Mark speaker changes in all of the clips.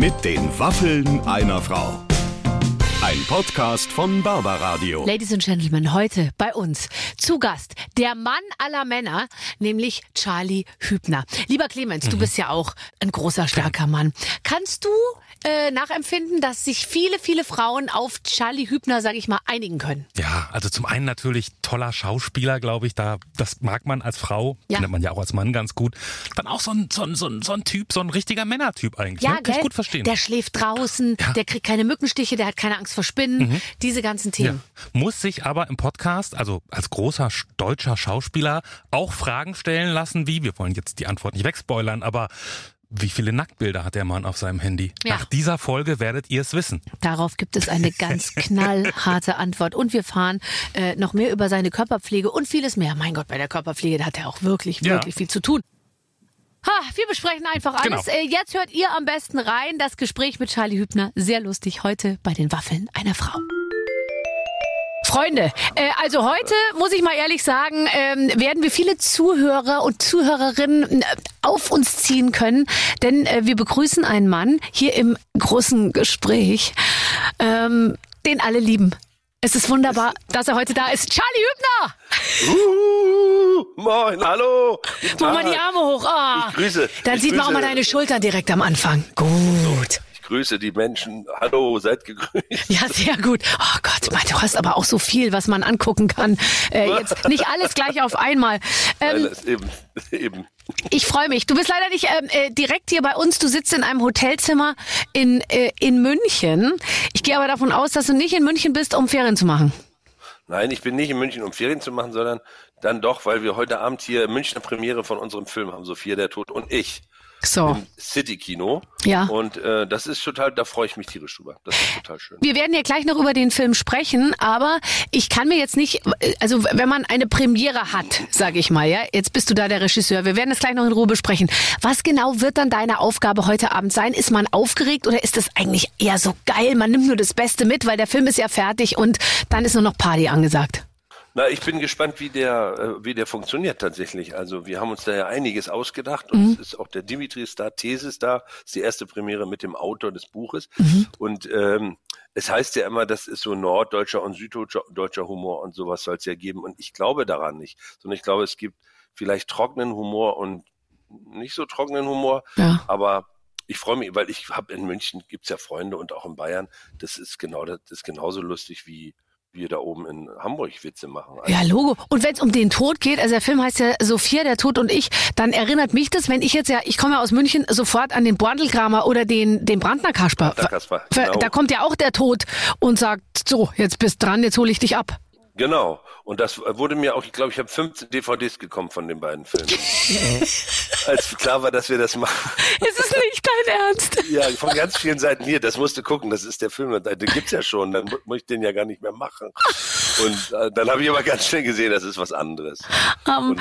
Speaker 1: Mit den Waffeln einer Frau. Ein Podcast von Barbaradio.
Speaker 2: Ladies and Gentlemen, heute bei uns zu Gast der Mann aller Männer, nämlich Charlie Hübner. Lieber Clemens,
Speaker 3: Mhm.
Speaker 2: du bist ja auch ein großer, starker Mann. Kannst du äh, nachempfinden, dass sich viele, viele Frauen auf Charlie Hübner, sag ich mal, einigen können?
Speaker 3: Ja, also zum einen natürlich toller Schauspieler, glaube ich, da das mag man als Frau,
Speaker 2: Ja.
Speaker 3: findet man ja auch als Mann ganz gut. Dann auch so ein so ein, so ein, so ein Typ, so ein richtiger Männertyp eigentlich.
Speaker 2: Ja,
Speaker 3: ne? Kann ich gut verstehen.
Speaker 2: Der schläft draußen,
Speaker 3: Ja. Mhm.
Speaker 2: der kriegt keine Mückenstiche, der hat keine Angst vor Spinnen. Diese ganzen
Speaker 3: ja.
Speaker 2: Themen.
Speaker 3: Muss sich aber im Podcast, also als großer sch- deutscher Schauspieler, auch Fragen stellen lassen, wie, wir wollen jetzt die Antwort nicht wegspoilern, aber wie viele Nacktbilder hat der Mann auf seinem Handy?
Speaker 2: Ja.
Speaker 3: Nach dieser Folge werdet ihr es wissen.
Speaker 2: Darauf gibt es eine ganz knallharte Antwort. Und wir fahren äh, noch mehr über seine Körperpflege und vieles mehr. Mein Gott, bei der Körperpflege, da hat er auch wirklich,
Speaker 3: Ja.
Speaker 2: wirklich viel zu tun. Ha, wir besprechen einfach alles.
Speaker 3: Genau.
Speaker 2: Äh, jetzt hört ihr am besten rein. Das Gespräch mit Charlie Hübner. Sehr lustig heute bei den Waffeln einer Frau. Freunde, äh, also heute muss ich mal ehrlich sagen, ähm, werden wir viele Zuhörer und Zuhörerinnen äh, auf uns ziehen können, denn äh, wir begrüßen einen Mann hier im großen Gespräch, ähm, den alle lieben. Es ist wunderbar, dass er heute da ist. Charlie Hübner!
Speaker 4: Uh, moin, hallo.
Speaker 2: Mach mal die Arme hoch. Ah.
Speaker 4: Ich grüße.
Speaker 2: Dann
Speaker 4: ich
Speaker 2: sieht man auch
Speaker 4: grüße-
Speaker 2: mal deine Schultern direkt am Anfang. Gut.
Speaker 4: Grüße die Menschen. Hallo, seid gegrüßt.
Speaker 2: Ja, sehr gut. Oh Gott, Mann, du hast aber auch so viel, was man angucken kann. Äh, jetzt nicht alles gleich auf einmal.
Speaker 4: Nein,
Speaker 2: Ähm,
Speaker 4: ist eben, eben.
Speaker 2: ich freue mich. Du bist leider nicht ähm, äh, direkt hier bei uns. Du sitzt in einem Hotelzimmer in, äh, in München. Ich gehe aber davon aus, dass du nicht in München bist, um Ferien zu machen.
Speaker 4: Nein, ich bin nicht in München, um Ferien zu machen, sondern dann doch, weil wir heute Abend hier Münchner Premiere von unserem Film haben, Sophia der Tod und ich
Speaker 2: So.
Speaker 4: im City Kino.
Speaker 2: Ja.
Speaker 4: Und äh, das ist total, da freue ich mich tierisch drüber. Das ist total schön.
Speaker 2: Wir werden ja gleich noch über den Film sprechen, aber ich kann mir jetzt nicht, also wenn man eine Premiere hat, sage ich mal, ja, jetzt bist du da der Regisseur, wir werden das gleich noch in Ruhe besprechen. Was genau wird dann deine Aufgabe heute Abend sein? Ist man aufgeregt oder ist das eigentlich eher so geil? Man nimmt nur das Beste mit, weil der Film ist ja fertig und dann ist nur noch Party angesagt.
Speaker 4: Na, ich bin gespannt, wie der, äh, wie der funktioniert tatsächlich. Also wir haben uns da ja einiges ausgedacht und es ist auch der Dimitris da, Thesis da, ist die erste Premiere mit dem Autor des Buches. Und ähm, es heißt ja immer, das ist so norddeutscher und süddeutscher deutscher Humor und sowas soll es ja geben. Und ich glaube daran nicht, sondern ich glaube, es gibt vielleicht trockenen Humor und nicht so trockenen Humor,
Speaker 2: Ja.
Speaker 4: aber ich freue mich, weil ich habe in München gibt's ja Freunde und auch in Bayern. Das ist genau, das ist genauso lustig wie wir da oben in Hamburg Witze machen. Also,
Speaker 2: Ja, Logo. Und wenn es um den Tod geht, also der Film heißt ja Sophia, der Tod und ich, dann erinnert mich das, wenn ich jetzt ja, ich komme ja aus München, sofort an den Bordelkramer oder den, den Brandner Kasper.
Speaker 4: Brandner Kasper, genau.
Speaker 2: Da kommt ja auch der Tod und sagt, so, jetzt bist dran, jetzt hole ich dich ab.
Speaker 4: Genau. Und das wurde mir auch, ich glaube, ich habe 15 DVDs gekommen von den beiden Filmen. Als klar war, dass wir das machen.
Speaker 2: Es ist nicht dein Ernst.
Speaker 4: Ja, von ganz vielen Seiten hier, das musst du gucken, das ist der Film, den gibt's ja schon, dann mu- muss ich den ja gar nicht mehr machen. Und äh, dann habe ich aber ganz schnell gesehen, das ist was anderes.
Speaker 2: Ähm,
Speaker 4: Und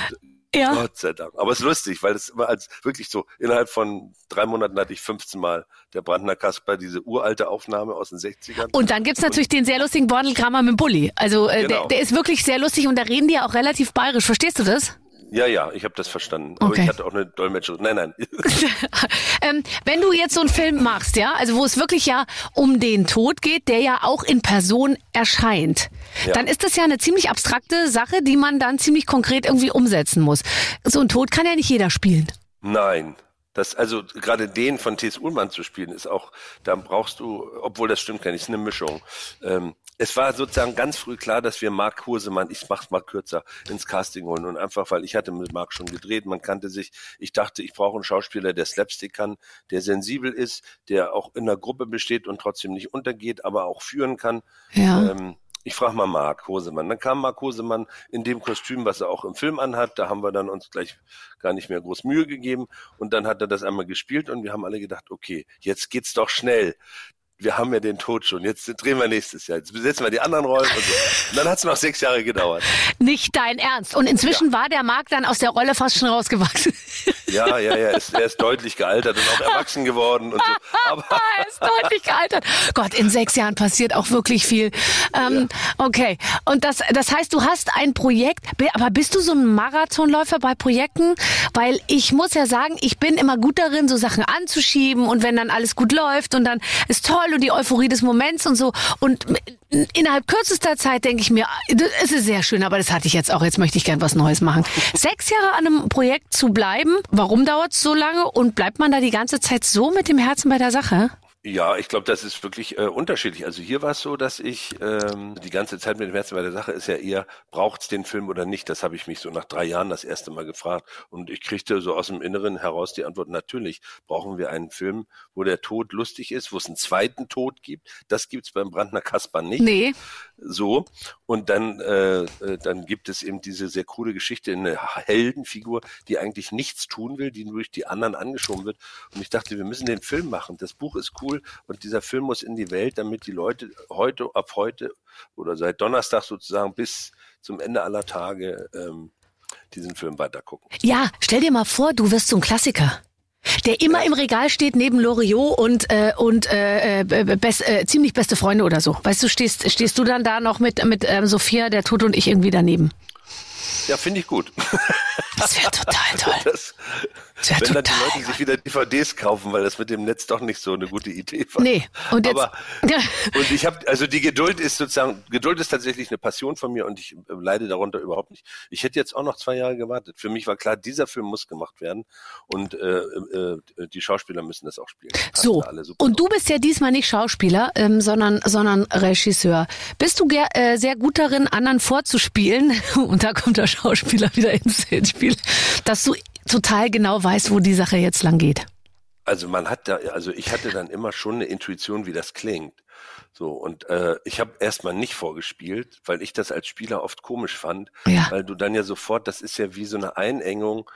Speaker 2: ja.
Speaker 4: Gott sei Dank. Aber es ist lustig, weil es immer als wirklich so, innerhalb von drei Monaten hatte ich 15 Mal der Brandner Kasper, diese uralte Aufnahme aus den 60ern.
Speaker 2: Und dann gibt's natürlich den sehr lustigen Bordelkramer mit dem Bulli. Also äh, der,
Speaker 4: Genau.
Speaker 2: der ist wirklich sehr lustig und da reden die ja auch relativ bayerisch. Verstehst du das?
Speaker 4: Ja, ja, ich habe das verstanden. Aber
Speaker 2: Okay.
Speaker 4: ich hatte auch eine Dolmetscherin. Nein, nein.
Speaker 2: ähm, wenn du jetzt so einen Film machst, ja, also wo es wirklich ja um den Tod geht, der ja auch in Person erscheint,
Speaker 4: Ja.
Speaker 2: dann ist das ja eine ziemlich abstrakte Sache, die man dann ziemlich konkret irgendwie umsetzen muss. So ein Tod kann ja nicht jeder spielen.
Speaker 4: Nein. Das, also gerade den von T.S. Ullmann zu spielen, ist auch, da brauchst du, obwohl das stimmt gar nicht, ist eine Mischung. Ähm, es war sozusagen ganz früh klar, dass wir Mark Husemann, ich mach's mal kürzer, ins Casting holen. Und einfach, weil ich hatte mit Mark schon gedreht, man kannte sich. Ich dachte, ich brauche einen Schauspieler, der Slapstick kann, der sensibel ist, der auch in der Gruppe besteht und trotzdem nicht untergeht, aber auch führen kann.
Speaker 2: Ja.
Speaker 4: Ähm, ich frage mal Marc Hosemann. Dann kam Marc Hosemann in dem Kostüm, was er auch im Film anhat. Da haben wir dann uns gleich gar nicht mehr groß Mühe gegeben. Und dann hat er das einmal gespielt und wir haben alle gedacht, okay, jetzt geht's doch schnell. Wir haben ja den Tod schon. Jetzt drehen wir nächstes Jahr. Jetzt besetzen wir die anderen Rollen und so. Und dann hat's noch sechs Jahre gedauert.
Speaker 2: Nicht dein Ernst. Und inzwischen war der Marc dann aus der Rolle fast schon rausgewachsen.
Speaker 4: Ja, ja, ja, ist, er ist deutlich gealtert und auch erwachsen geworden und so.
Speaker 2: Aber er ist deutlich gealtert. Gott, in sechs Jahren passiert auch wirklich viel. Ähm, ja. Okay. Und das, das heißt, du hast ein Projekt, aber bist du so ein Marathonläufer bei Projekten? Weil ich muss ja sagen, ich bin immer gut darin, so Sachen anzuschieben und wenn dann alles gut läuft und dann ist toll und die Euphorie des Moments und so. Und innerhalb kürzester Zeit denke ich mir, es ist sehr schön, aber das hatte ich jetzt auch. Jetzt möchte ich gern was Neues machen. Sechs Jahre an einem Projekt zu bleiben, warum dauert es so lange und bleibt man da die ganze Zeit so mit dem Herzen bei der Sache?
Speaker 4: Ja, ich glaube, das ist wirklich äh, unterschiedlich. Also hier war es so, dass ich ähm, die ganze Zeit mit dem Herzen bei der Sache ist ja eher, braucht's den Film oder nicht? Das habe ich mich so nach drei Jahren das erste Mal gefragt. Und ich kriegte so aus dem Inneren heraus die Antwort, natürlich brauchen wir einen Film, wo der Tod lustig ist, wo es einen zweiten Tod gibt. Das gibt's beim Brandner Kasper nicht.
Speaker 2: Nee.
Speaker 4: So. Und dann, äh, äh, dann gibt es eben diese sehr coole Geschichte, eine Heldenfigur, die eigentlich nichts tun will, die durch die anderen angeschoben wird. Und ich dachte, wir müssen den Film machen. Das Buch ist cool cool und dieser Film muss in die Welt, damit die Leute heute, ab heute oder seit Donnerstag sozusagen bis zum Ende aller Tage ähm, diesen Film weitergucken.
Speaker 2: Ja, stell dir mal vor, du wirst so ein Klassiker. Der immer im Regal steht neben Loriot und äh, und äh, äh, best, äh, ziemlich beste Freunde oder so. Weißt du, stehst stehst du dann da noch mit mit ähm, Sophia, der Tod und ich irgendwie daneben?
Speaker 4: Ja, finde ich gut.
Speaker 2: Das wäre total toll. Das,
Speaker 4: wenn total dann die Leute sich wieder DVDs kaufen, weil das mit dem Netz doch nicht so eine gute Idee war.
Speaker 2: Nee, und jetzt,
Speaker 4: Aber, und ich habe, also die Geduld ist sozusagen, Geduld ist tatsächlich eine Passion von mir und ich äh, leide darunter überhaupt nicht. Ich hätte jetzt auch noch zwei Jahre gewartet. Für mich war klar, dieser Film muss gemacht werden und äh, äh, die Schauspieler müssen das auch spielen.
Speaker 2: So, und du bist ja diesmal nicht Schauspieler, ähm, sondern, sondern Regisseur. Bist du äh, sehr gut darin, anderen vorzuspielen, und da kommt der Schauspieler wieder ins Spiel, dass du total genau weiß, wo die Sache jetzt lang geht.
Speaker 4: Also man hat da, also ich hatte dann immer schon eine Intuition, wie das klingt. So, und äh, ich habe erstmal nicht vorgespielt, weil ich das als Spieler oft komisch fand, ja. weil du dann ja sofort, das ist ja wie so eine Einengung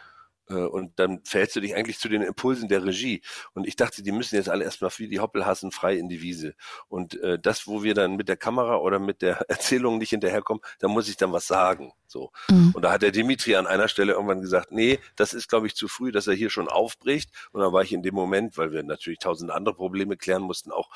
Speaker 4: und dann fällst du dich eigentlich zu den Impulsen der Regie. Und ich dachte, die müssen jetzt alle erstmal wie die Hoppelhassen frei in die Wiese. Und äh, das, wo wir dann mit der Kamera oder mit der Erzählung nicht hinterherkommen, da muss ich dann was sagen. So. Mhm. Und da hat der Dimitri an einer Stelle irgendwann gesagt, nee, das ist, glaube ich, zu früh, dass er hier schon aufbricht. Und dann war ich in dem Moment, weil wir natürlich tausend andere Probleme klären mussten, auch,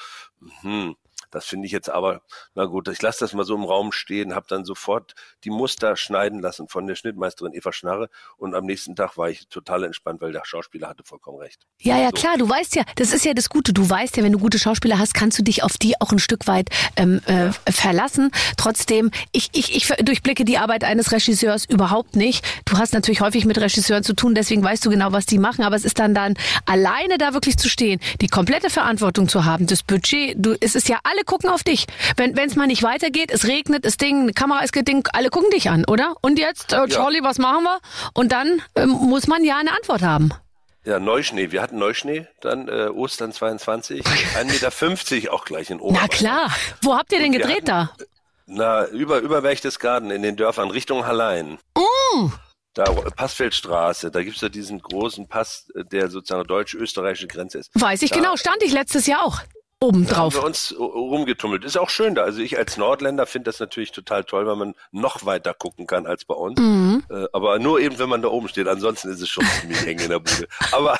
Speaker 4: hm, das finde ich jetzt aber, na gut, ich lasse das mal so im Raum stehen, habe dann sofort die Muster schneiden lassen von der Schnittmeisterin Eva Schnarre und am nächsten Tag war ich total entspannt, weil der Schauspieler hatte vollkommen recht.
Speaker 2: Ja, ja, so. klar, du weißt ja, das ist ja das Gute, du weißt ja, wenn du gute Schauspieler hast, kannst du dich auf die auch ein Stück weit ähm, äh, verlassen. Trotzdem, ich, ich, ich durchblicke die Arbeit eines Regisseurs überhaupt nicht. Du hast natürlich häufig mit Regisseuren zu tun, deswegen weißt du genau, was die machen, aber es ist dann dann alleine da wirklich zu stehen, die komplette Verantwortung zu haben, das Budget, du, es ist ja alles alle gucken auf dich. Wenn es mal nicht weitergeht, es regnet, es Ding, eine Kamera ist gedingt, alle gucken dich an, oder? Und jetzt, äh, Charlie, ja. was machen wir? Und dann ähm, muss man ja eine Antwort haben.
Speaker 4: Ja, Neuschnee. Wir hatten Neuschnee, dann äh, Ostern 22, 1,50 Meter auch gleich in Oberbayern.
Speaker 2: Na klar. Wo habt ihr denn gedreht hatten, da?
Speaker 4: Na, über, über Berchtesgaden in den Dörfern Richtung Hallein.
Speaker 2: Mm.
Speaker 4: Da Passfeldstraße, da gibt's ja diesen großen Pass, der sozusagen deutsch-österreichische Grenze ist.
Speaker 2: Weiß ich
Speaker 4: da,
Speaker 2: genau, stand ich letztes Jahr auch obendrauf.
Speaker 4: Da haben wir uns rumgetummelt. Ist auch schön da. Also ich als Nordländer finde das natürlich total toll, weil man noch weiter gucken kann als bei uns. Mhm. Äh, aber nur eben, wenn man da oben steht. Ansonsten ist es schon ziemlich eng in der Bude. Aber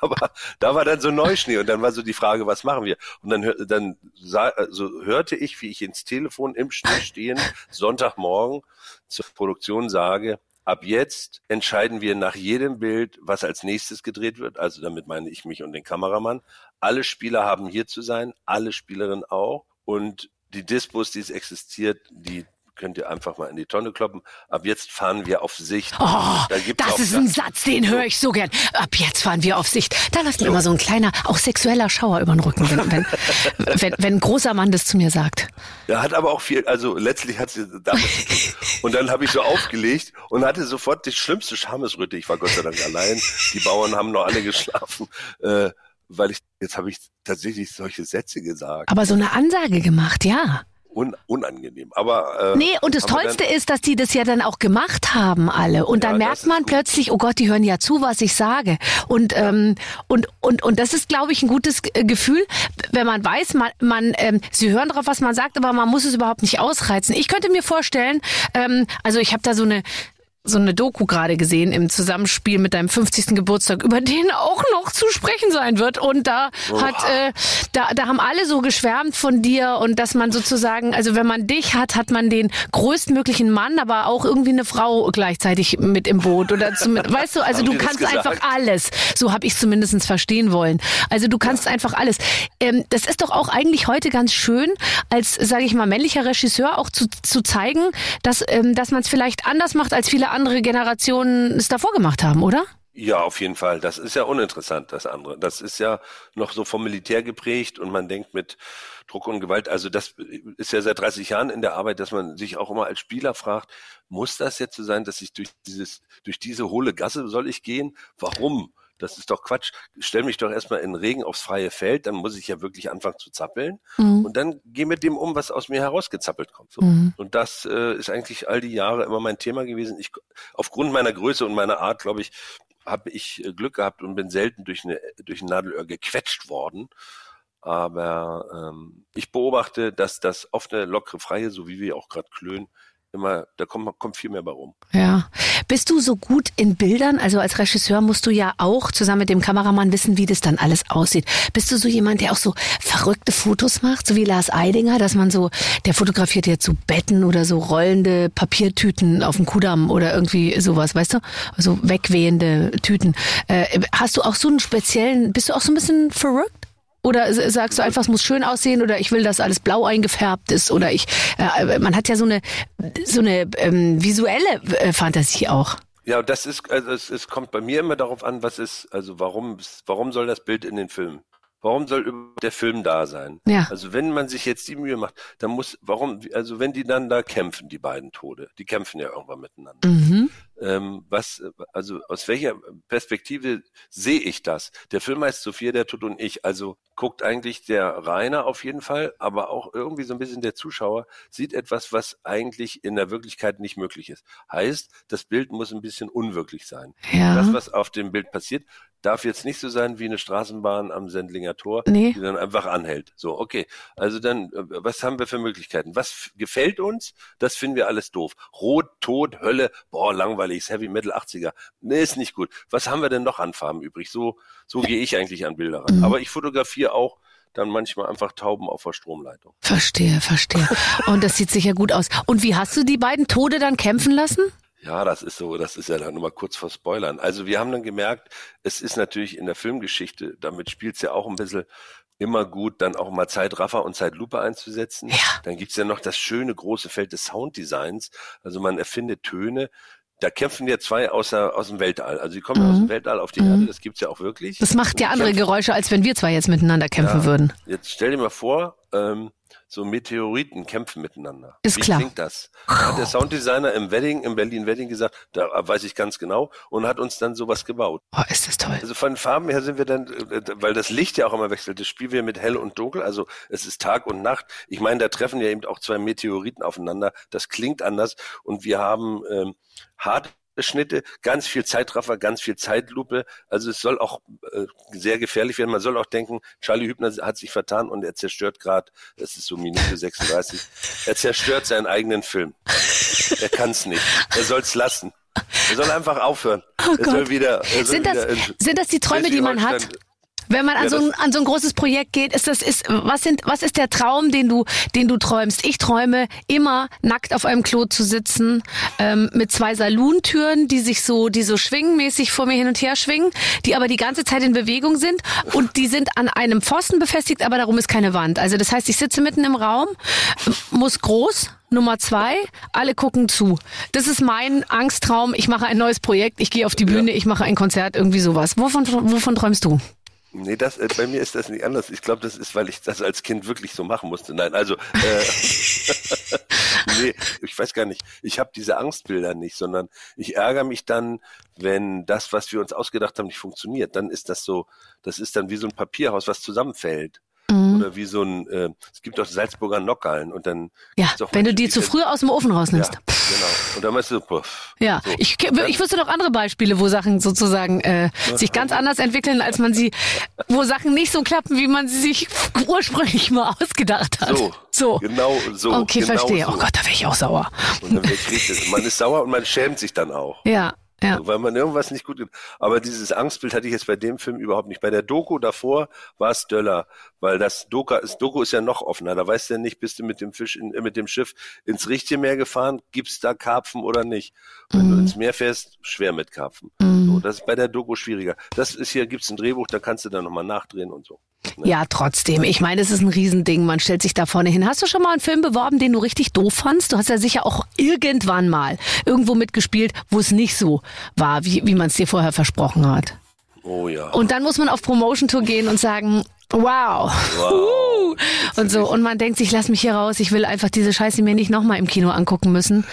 Speaker 4: aber da war dann so Neuschnee und dann war so die Frage, was machen wir? Und dann, dann also hörte ich, wie ich ins Telefon im Schnee stehen, Sonntagmorgen zur Produktion sage, ab jetzt entscheiden wir nach jedem Bild, was als nächstes gedreht wird. Also damit meine ich mich und den Kameramann. Alle Spieler haben hier zu sein, alle Spielerinnen auch. Und die Dispos, die es existiert, die könnt ihr einfach mal in die Tonne kloppen. Ab jetzt fahren wir auf Sicht.
Speaker 2: Oh, da das ist ein Satz, den höre ich so gern. Ab jetzt fahren wir auf Sicht. Da läuft mir immer so ein kleiner, auch sexueller Schauer über den Rücken, wenn, wenn, wenn, wenn ein großer Mann das zu mir sagt.
Speaker 4: Ja, hat aber auch viel, also letztlich hat sie damit Und dann habe ich so aufgelegt und hatte sofort die schlimmste Schamesröte. Ich war Gott sei Dank allein. Die Bauern haben noch alle geschlafen. Äh, weil ich, jetzt habe ich tatsächlich solche Sätze gesagt.
Speaker 2: Aber so eine Ansage gemacht, ja.
Speaker 4: Un, unangenehm. Aber
Speaker 2: äh, nee, und das Tollste ist, dass die das ja dann auch gemacht haben alle. Und ja, dann merkt man plötzlich, oh Gott, die hören ja zu, was ich sage. Und ja. ähm, und und und das ist, glaube ich, ein gutes Gefühl, wenn man weiß, man man ähm, sie hören drauf, was man sagt, aber man muss es überhaupt nicht ausreizen. Ich könnte mir vorstellen, ähm, also ich habe da so eine so eine Doku gerade gesehen im Zusammenspiel mit deinem 50. Geburtstag, über den auch noch zu sprechen sein wird. Und da
Speaker 4: Oha.
Speaker 2: hat, äh, da, da haben alle so geschwärmt von dir und dass man sozusagen, also wenn man dich hat, hat man den größtmöglichen Mann, aber auch irgendwie eine Frau gleichzeitig mit im Boot oder zum, weißt du, also du kannst einfach alles. So habe ich zumindest verstehen wollen. Also du kannst einfach alles. Ähm, das ist doch auch eigentlich heute ganz schön, als sage ich mal männlicher Regisseur auch zu, zu zeigen, dass ähm, dass man es vielleicht anders macht, als viele andere Generationen es davor gemacht haben, oder?
Speaker 4: Ja, auf jeden Fall. Das ist ja uninteressant, das andere. Das ist ja noch so vom Militär geprägt und man denkt mit Druck und Gewalt. Also das ist ja seit 30 Jahren in der Arbeit, dass man sich auch immer als Spieler fragt, muss das jetzt so sein, dass ich durch dieses, durch diese hohle Gasse soll ich gehen? Warum? Das ist doch Quatsch. Stell mich doch erstmal in Regen aufs freie Feld, dann muss ich ja wirklich anfangen zu zappeln.
Speaker 2: Mhm.
Speaker 4: Und dann geh mit dem um, was aus mir herausgezappelt kommt. So.
Speaker 2: Mhm.
Speaker 4: Und das äh, ist eigentlich all die Jahre immer mein Thema gewesen. Ich, aufgrund meiner Größe und meiner Art, glaube ich, habe ich äh, Glück gehabt und bin selten durch, eine, durch ein Nadelöhr gequetscht worden. Aber ähm, ich beobachte, dass das auf eine lockere Freie, so wie wir auch gerade klönen, immer, da kommt, kommt viel mehr bei rum.
Speaker 2: Ja. Bist du so gut in Bildern? Also als Regisseur musst du ja auch zusammen mit dem Kameramann wissen, wie das dann alles aussieht. Bist du so jemand, der auch so verrückte Fotos macht, so wie Lars Eidinger, dass man so, der fotografiert jetzt so Betten oder so rollende Papiertüten auf dem Kudamm oder irgendwie sowas, weißt du? So wegwehende Tüten. Äh, hast du auch so einen speziellen, bist du auch so ein bisschen verrückt? Oder sagst du einfach, es muss schön aussehen oder ich will, dass alles blau eingefärbt ist oder ich, äh, man hat ja so eine, so eine ähm, visuelle äh, Fantasie auch.
Speaker 4: Ja, das ist, also es, es kommt bei mir immer darauf an, was ist, also warum, warum soll das Bild in den Film? Warum soll der Film da sein?
Speaker 2: Ja.
Speaker 4: Also wenn man sich jetzt die Mühe macht, dann muss, warum, also wenn die dann da kämpfen, die beiden Tode, die kämpfen ja irgendwann miteinander.
Speaker 2: Mhm.
Speaker 4: Ähm, was, also aus welcher Perspektive sehe ich das? Der Film heißt Sophia, der Tod und ich. Also guckt eigentlich der Rainer auf jeden Fall, aber auch irgendwie so ein bisschen der Zuschauer sieht etwas, was eigentlich in der Wirklichkeit nicht möglich ist. Heißt, das Bild muss ein bisschen unwirklich sein.
Speaker 2: Ja.
Speaker 4: Das, was auf dem Bild passiert, darf jetzt nicht so sein wie eine Straßenbahn am Sendlinger Tor,
Speaker 2: Nee.
Speaker 4: die dann einfach anhält. So, okay. Also dann, äh, was haben wir für Möglichkeiten? Was gefällt uns? Das finden wir alles doof. Rot, Tod, Hölle, boah, langweilig, ist Heavy Metal 80er. Nee, ist nicht gut. Was haben wir denn noch an Farben übrig? So, so gehe ich eigentlich an Bilder ran.
Speaker 2: Mhm.
Speaker 4: Aber ich fotografiere auch dann manchmal einfach Tauben auf der Stromleitung.
Speaker 2: Verstehe, verstehe. Und das sieht sicher gut aus. Und wie hast du die beiden Tode dann kämpfen lassen?
Speaker 4: Ja, das ist so, das ist ja dann nur mal kurz vor Spoilern. Also wir haben dann gemerkt, es ist natürlich in der Filmgeschichte, damit spielt's ja auch ein bisschen immer gut, dann auch mal Zeitraffer und Zeitlupe einzusetzen.
Speaker 2: Ja.
Speaker 4: Dann gibt's ja noch das schöne große Feld des Sounddesigns. Also man erfindet Töne. Da kämpfen ja zwei aus, der, aus dem Weltall. Also die kommen aus dem Weltall auf die Erde, das gibt's ja auch wirklich.
Speaker 2: Mhm. Das macht ja andere Geräusche, als wenn wir zwei jetzt miteinander kämpfen
Speaker 4: Ja.
Speaker 2: würden.
Speaker 4: Jetzt stell dir mal vor, ähm, so Meteoriten kämpfen miteinander.
Speaker 2: Ist
Speaker 4: Wie
Speaker 2: klar.
Speaker 4: klingt das? Da hat der Sounddesigner im Wedding, im Berlin Wedding gesagt, da weiß ich ganz genau und hat uns dann sowas gebaut.
Speaker 2: Oh, ist das toll.
Speaker 4: Also von Farben her sind wir dann, weil das Licht ja auch immer wechselt, das spielen wir mit hell und dunkel, also es ist Tag und Nacht. Ich meine, da treffen ja eben auch zwei Meteoriten aufeinander, das klingt anders und wir haben ähm, harte Schnitte, ganz viel Zeitraffer, ganz viel Zeitlupe. Also es soll auch äh, sehr gefährlich werden. Man soll auch denken, Charlie Hübner hat sich vertan und er zerstört gerade, das ist so Minute 36, er zerstört seinen eigenen Film. Er kann es nicht. Er soll es lassen. Er soll einfach aufhören. er soll wieder. Er soll
Speaker 2: Oh Sind das,
Speaker 4: wieder in-
Speaker 2: sind das die Träume, die man hat? Wenn man an,
Speaker 4: Ja,
Speaker 2: so ein, an so ein großes Projekt geht, ist das, ist, was sind, was ist der Traum, den du, den du träumst? Ich träume immer nackt auf einem Klo zu sitzen, ähm, mit zwei Salontüren, die sich so, die so schwingenmäßig vor mir hin und her schwingen, die aber die ganze Zeit in Bewegung sind und die sind an einem Pfosten befestigt, aber darum ist keine Wand. Also das heißt, ich sitze mitten im Raum, muss groß, Nummer zwei, alle gucken zu. Das ist mein Angsttraum. Ich mache ein neues Projekt, ich gehe auf die Bühne, ich mache ein Konzert, irgendwie sowas. Wovon, wovon träumst du?
Speaker 4: Nee, das, äh, bei mir ist das nicht anders. Ich glaube, das ist, weil ich das als Kind wirklich so machen musste. Nein, also, äh, nee, ich weiß gar nicht. Ich habe diese Angstbilder nicht, sondern ich ärgere mich dann, wenn das, was wir uns ausgedacht haben, nicht funktioniert. Dann ist das so, das ist dann wie so ein Papierhaus, was zusammenfällt. Oder wie so ein, äh, es gibt auch Salzburger Nockerln und dann.
Speaker 2: Ja, wenn du die zu früh aus dem Ofen rausnimmst.
Speaker 4: Ja, genau. Und dann meinst du, puff.
Speaker 2: Ja,
Speaker 4: So.
Speaker 2: ich, ich wüsste noch andere Beispiele, wo Sachen sozusagen äh, sich ganz anders entwickeln, als man sie, wo Sachen nicht so klappen, wie man sie sich ursprünglich mal ausgedacht hat.
Speaker 4: So.
Speaker 2: So.
Speaker 4: Genau so.
Speaker 2: Okay,
Speaker 4: genau
Speaker 2: verstehe.
Speaker 4: So.
Speaker 2: Oh Gott, da wäre ich auch sauer.
Speaker 4: Und dann richtig. Man ist sauer und man schämt sich dann auch.
Speaker 2: Ja, ja.
Speaker 4: Weil man irgendwas nicht gut. Aber dieses Angstbild hatte ich jetzt bei dem Film überhaupt nicht. Bei der Doku davor war es Döller, weil das Doku ist, Doku ist ja noch offener. Da weißt du ja nicht, bist du mit dem Fisch, in, mit dem Schiff ins richtige Meer gefahren, gibt's da Karpfen oder nicht. Wenn
Speaker 2: Mhm.
Speaker 4: du ins Meer fährst, schwer mit Karpfen. So, das ist bei der Doku schwieriger. Das ist hier, gibt's ein Drehbuch, da kannst du dann nochmal nachdrehen und so.
Speaker 2: Ja, trotzdem. Ich meine, es ist ein Riesending. Man stellt sich da vorne hin. Hast du schon mal einen Film beworben, den du richtig doof fandst? Du hast ja sicher auch irgendwann mal irgendwo mitgespielt, wo es nicht so war, wie, wie man es dir vorher versprochen hat.
Speaker 4: Oh ja.
Speaker 2: Und dann muss man auf Promotion-Tour gehen und sagen, wow.
Speaker 4: Wow.
Speaker 2: Und so. Und man denkt sich, lass mich hier raus. Ich will einfach diese Scheiße mir nicht nochmal im Kino angucken müssen.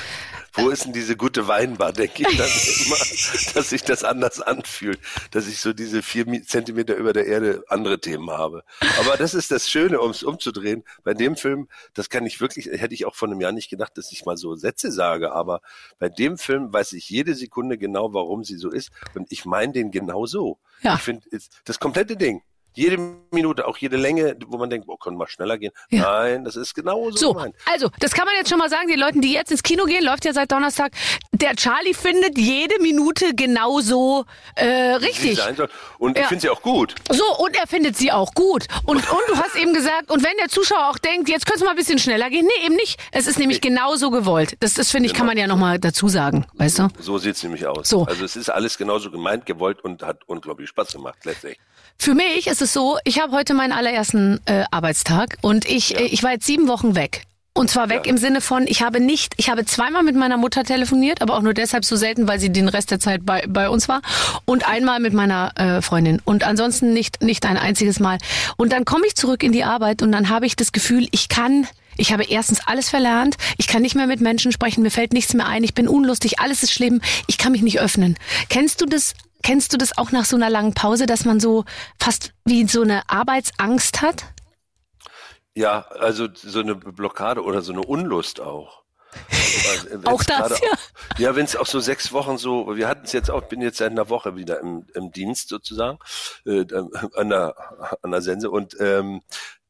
Speaker 4: Wo ist denn diese gute Weinbar, denke ich dann immer, dass sich das anders anfühlt, dass ich so diese vier Zentimeter über der Erde andere Themen habe. Aber das ist das Schöne, um es umzudrehen. Bei dem Film, das kann ich wirklich, hätte ich auch vor einem Jahr nicht gedacht, dass ich mal so Sätze sage, aber bei dem Film weiß ich jede Sekunde genau, warum sie so ist und ich meine den genau so.
Speaker 2: Ja.
Speaker 4: Ich finde, das komplette Ding, jede Minute, auch jede Länge, wo man denkt, oh, können wir schneller gehen.
Speaker 2: Ja.
Speaker 4: Nein, das ist genau so, gemeint.
Speaker 2: also, das kann man jetzt schon mal sagen, den Leuten, die jetzt ins Kino gehen, läuft ja seit Donnerstag. Der Charlie findet jede Minute genauso äh, richtig.
Speaker 4: Und
Speaker 2: Ja.
Speaker 4: ich finde sie auch gut.
Speaker 2: So, und er findet sie auch gut. Und, und du hast eben gesagt, und wenn der Zuschauer auch denkt, jetzt könnte es mal ein bisschen schneller gehen. Nee, eben nicht. Es ist nämlich genauso gewollt. Das, das finde ich, kann
Speaker 4: Genau.
Speaker 2: man ja nochmal dazu sagen, weißt du?
Speaker 4: So sieht's nämlich aus.
Speaker 2: So.
Speaker 4: Also es ist alles genauso gemeint, gewollt und hat unglaublich Spaß gemacht letztlich.
Speaker 2: Für mich ist es so, ich habe heute meinen allerersten äh, Arbeitstag und ich, äh, ich war jetzt sieben Wochen weg. Und zwar weg
Speaker 4: Ja.
Speaker 2: im Sinne von, ich habe nicht, ich habe zweimal mit meiner Mutter telefoniert, aber auch nur deshalb so selten, weil sie den Rest der Zeit bei, bei uns war. Und einmal mit meiner äh, Freundin. Und ansonsten nicht, nicht ein einziges Mal. Und dann komme ich zurück in die Arbeit und dann habe ich das Gefühl, ich kann ich habe erstens alles verlernt. Ich kann nicht mehr mit Menschen sprechen. Mir fällt nichts mehr ein. Ich bin unlustig. Alles ist schlimm. Ich kann mich nicht öffnen. Kennst du das? Kennst du das auch nach so einer langen Pause, dass man so fast wie so eine Arbeitsangst hat?
Speaker 4: Ja, also so eine Blockade oder so eine Unlust auch. Also, wenn's
Speaker 2: Auch das,
Speaker 4: gerade-
Speaker 2: ja.
Speaker 4: Ja, wenn es auch so sechs Wochen so, wir hatten es jetzt auch, bin jetzt seit einer Woche wieder im, im Dienst sozusagen, äh, an, der, an der Sense und ähm,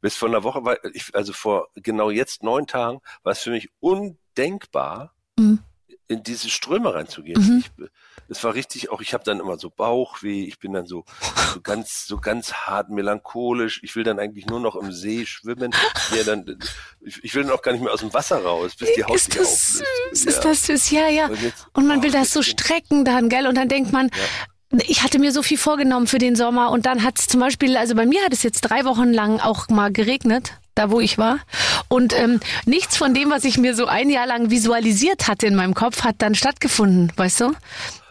Speaker 4: bis vor einer Woche war ich, also vor genau jetzt neun Tagen, war es für mich undenkbar,
Speaker 2: Mhm.
Speaker 4: In diese Ströme reinzugehen.
Speaker 2: Mhm.
Speaker 4: Es war richtig auch, ich habe dann immer so Bauchweh, ich bin dann so, so ganz, so ganz hart melancholisch. Ich will dann eigentlich nur noch im See schwimmen. Ja, dann, ich, ich will dann auch gar nicht mehr aus dem Wasser raus, bis die Haut
Speaker 2: ist das
Speaker 4: auflöst.
Speaker 2: süß?
Speaker 4: Ja.
Speaker 2: Ist das süß? Ja, ja.
Speaker 4: Und jetzt-
Speaker 2: Und man will
Speaker 4: oh,
Speaker 2: das so strecken dann, gell? Und dann denkt man, ich hatte mir so viel vorgenommen für den Sommer und dann hat es zum Beispiel, also bei mir hat es jetzt drei Wochen lang auch mal geregnet, da wo ich war. Und ähm, nichts von dem, was ich mir so ein Jahr lang visualisiert hatte in meinem Kopf, hat dann stattgefunden, weißt du?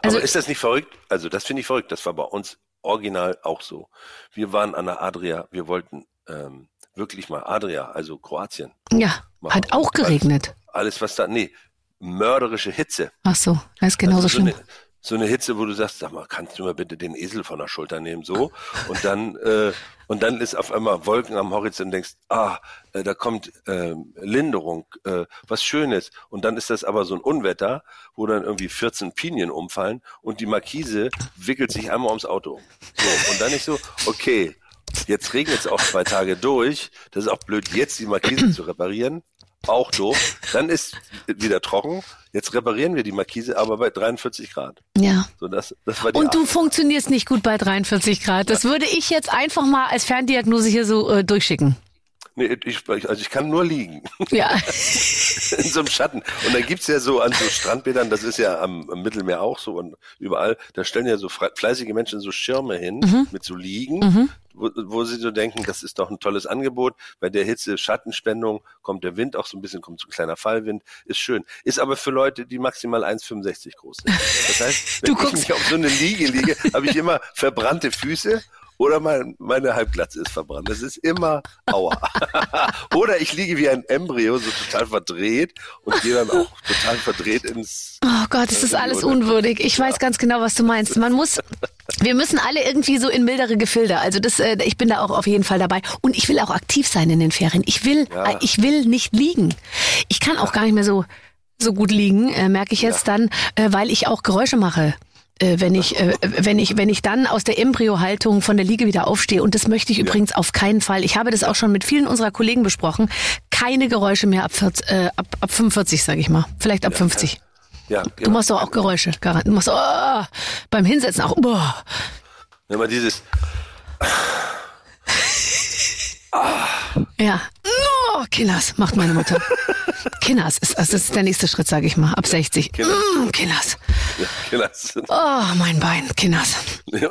Speaker 2: Also
Speaker 4: Aber ist das nicht verrückt? Also das finde ich verrückt. Das war bei uns original auch so. Wir waren an der Adria, wir wollten ähm, wirklich mal Adria, also Kroatien.
Speaker 2: ja,
Speaker 4: machen.
Speaker 2: hat auch geregnet.
Speaker 4: Alles, was da, nee, mörderische Hitze.
Speaker 2: Ach so, das ist genauso
Speaker 4: Also so
Speaker 2: schlimm.
Speaker 4: eine, so eine Hitze, wo du sagst, sag mal, kannst du mal bitte den Esel von der Schulter nehmen, so. Und dann, äh, und dann ist auf einmal Wolken am Horizont und denkst, ah, äh, da kommt äh, Linderung, äh, was Schönes. Und dann ist das aber so ein Unwetter, wo dann irgendwie 14 Pinien umfallen und die Markise wickelt sich einmal ums Auto. um. So, und dann ist so, okay, jetzt regnet es auch zwei Tage durch. Das ist auch blöd, jetzt die Markise zu reparieren. Auch doof. Dann ist wieder trocken. Jetzt reparieren wir die Markise, aber bei 43 Grad.
Speaker 2: Ja.
Speaker 4: So, das, das war die
Speaker 2: Und du
Speaker 4: Art.
Speaker 2: funktionierst nicht gut bei 43 Grad. Das würde ich jetzt einfach mal als Ferndiagnose hier so äh, durchschicken.
Speaker 4: Nee, ich, also ich kann nur liegen
Speaker 2: Ja.
Speaker 4: in so einem Schatten. Und dann gibt's ja so an so Strandbädern, das ist ja am, am Mittelmeer auch so und überall, da stellen ja so fleißige Menschen so Schirme hin
Speaker 2: Mhm.
Speaker 4: mit so Liegen, wo, wo sie so denken, das ist doch ein tolles Angebot. Bei der Hitze Schattenspendung kommt der Wind auch so ein bisschen, kommt so ein kleiner Fallwind, ist schön. Ist aber für Leute, die maximal 1,65 groß sind. Das heißt, wenn
Speaker 2: Du
Speaker 4: ich
Speaker 2: guckst-
Speaker 4: mich auf so eine Liege liege, habe ich immer verbrannte Füße oder mein, meine Halbglatze ist verbrannt. Das ist immer Aua. oder ich liege wie ein Embryo, so total verdreht und gehe dann auch total verdreht ins.
Speaker 2: Oh Gott, es ist alles unwürdig. Ich weiß ganz genau, was du meinst. Man muss, wir müssen alle irgendwie so in mildere Gefilde. Also das, äh, ich bin da auch auf jeden Fall dabei. Und ich will auch aktiv sein in den Ferien. Ich will,
Speaker 4: Ja.
Speaker 2: äh, ich will nicht liegen. Ich kann auch gar nicht mehr so so gut liegen, äh, merke ich jetzt dann, äh, weil ich auch Geräusche mache. Äh, wenn ich, äh, wenn ich, wenn ich dann aus der Embryohaltung von der Liege wieder aufstehe. Und das möchte ich übrigens auf keinen Fall. Ich habe das auch schon mit vielen unserer Kollegen besprochen. Keine Geräusche mehr ab, 40, äh, ab, ab 45, sage ich mal. Vielleicht ab 50.
Speaker 4: Ja,
Speaker 2: Du machst doch auch Geräusche, Garant. Du machst oh, beim Hinsetzen auch. Boah.
Speaker 4: Immer dieses,
Speaker 2: Ja. Oh, Kinders, macht meine Mutter. Kinders ist, also das ist der nächste Schritt, sage ich mal. Ab 60. Mm, Kinders.
Speaker 4: Kinders.
Speaker 2: Oh, mein Bein. Kinders.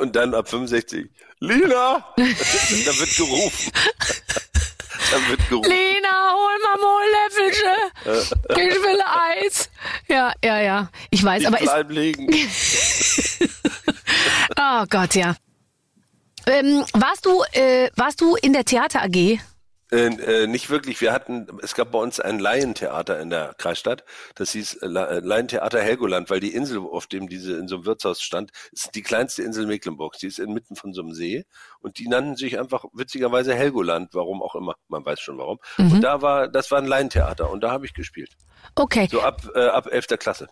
Speaker 4: Und dann ab 65, Lina! da wird gerufen. da wird gerufen.
Speaker 2: Lena, hol mal mal Löffelchen. Ich will Eis. Ja, ja, ja. Ich weiß, aber
Speaker 4: Ich
Speaker 2: ist,
Speaker 4: liegen.
Speaker 2: oh Gott, ja. Ähm, warst du, äh, warst du in der Theater AG?
Speaker 4: Äh, äh, nicht wirklich. Wir hatten, es gab bei uns ein Laientheater in der Kreisstadt. Das hieß äh, La- Laientheater Helgoland, weil die Insel, auf dem diese in so einem Wirtshaus stand, ist die kleinste Insel Mecklenburgs. Die ist inmitten von so einem See und die nannten sich einfach witzigerweise Helgoland. Warum auch immer. Man weiß schon warum. Und da war, das war ein Laientheater und da habe ich gespielt.
Speaker 2: Okay,
Speaker 4: So ab äh, ab 11. Klasse.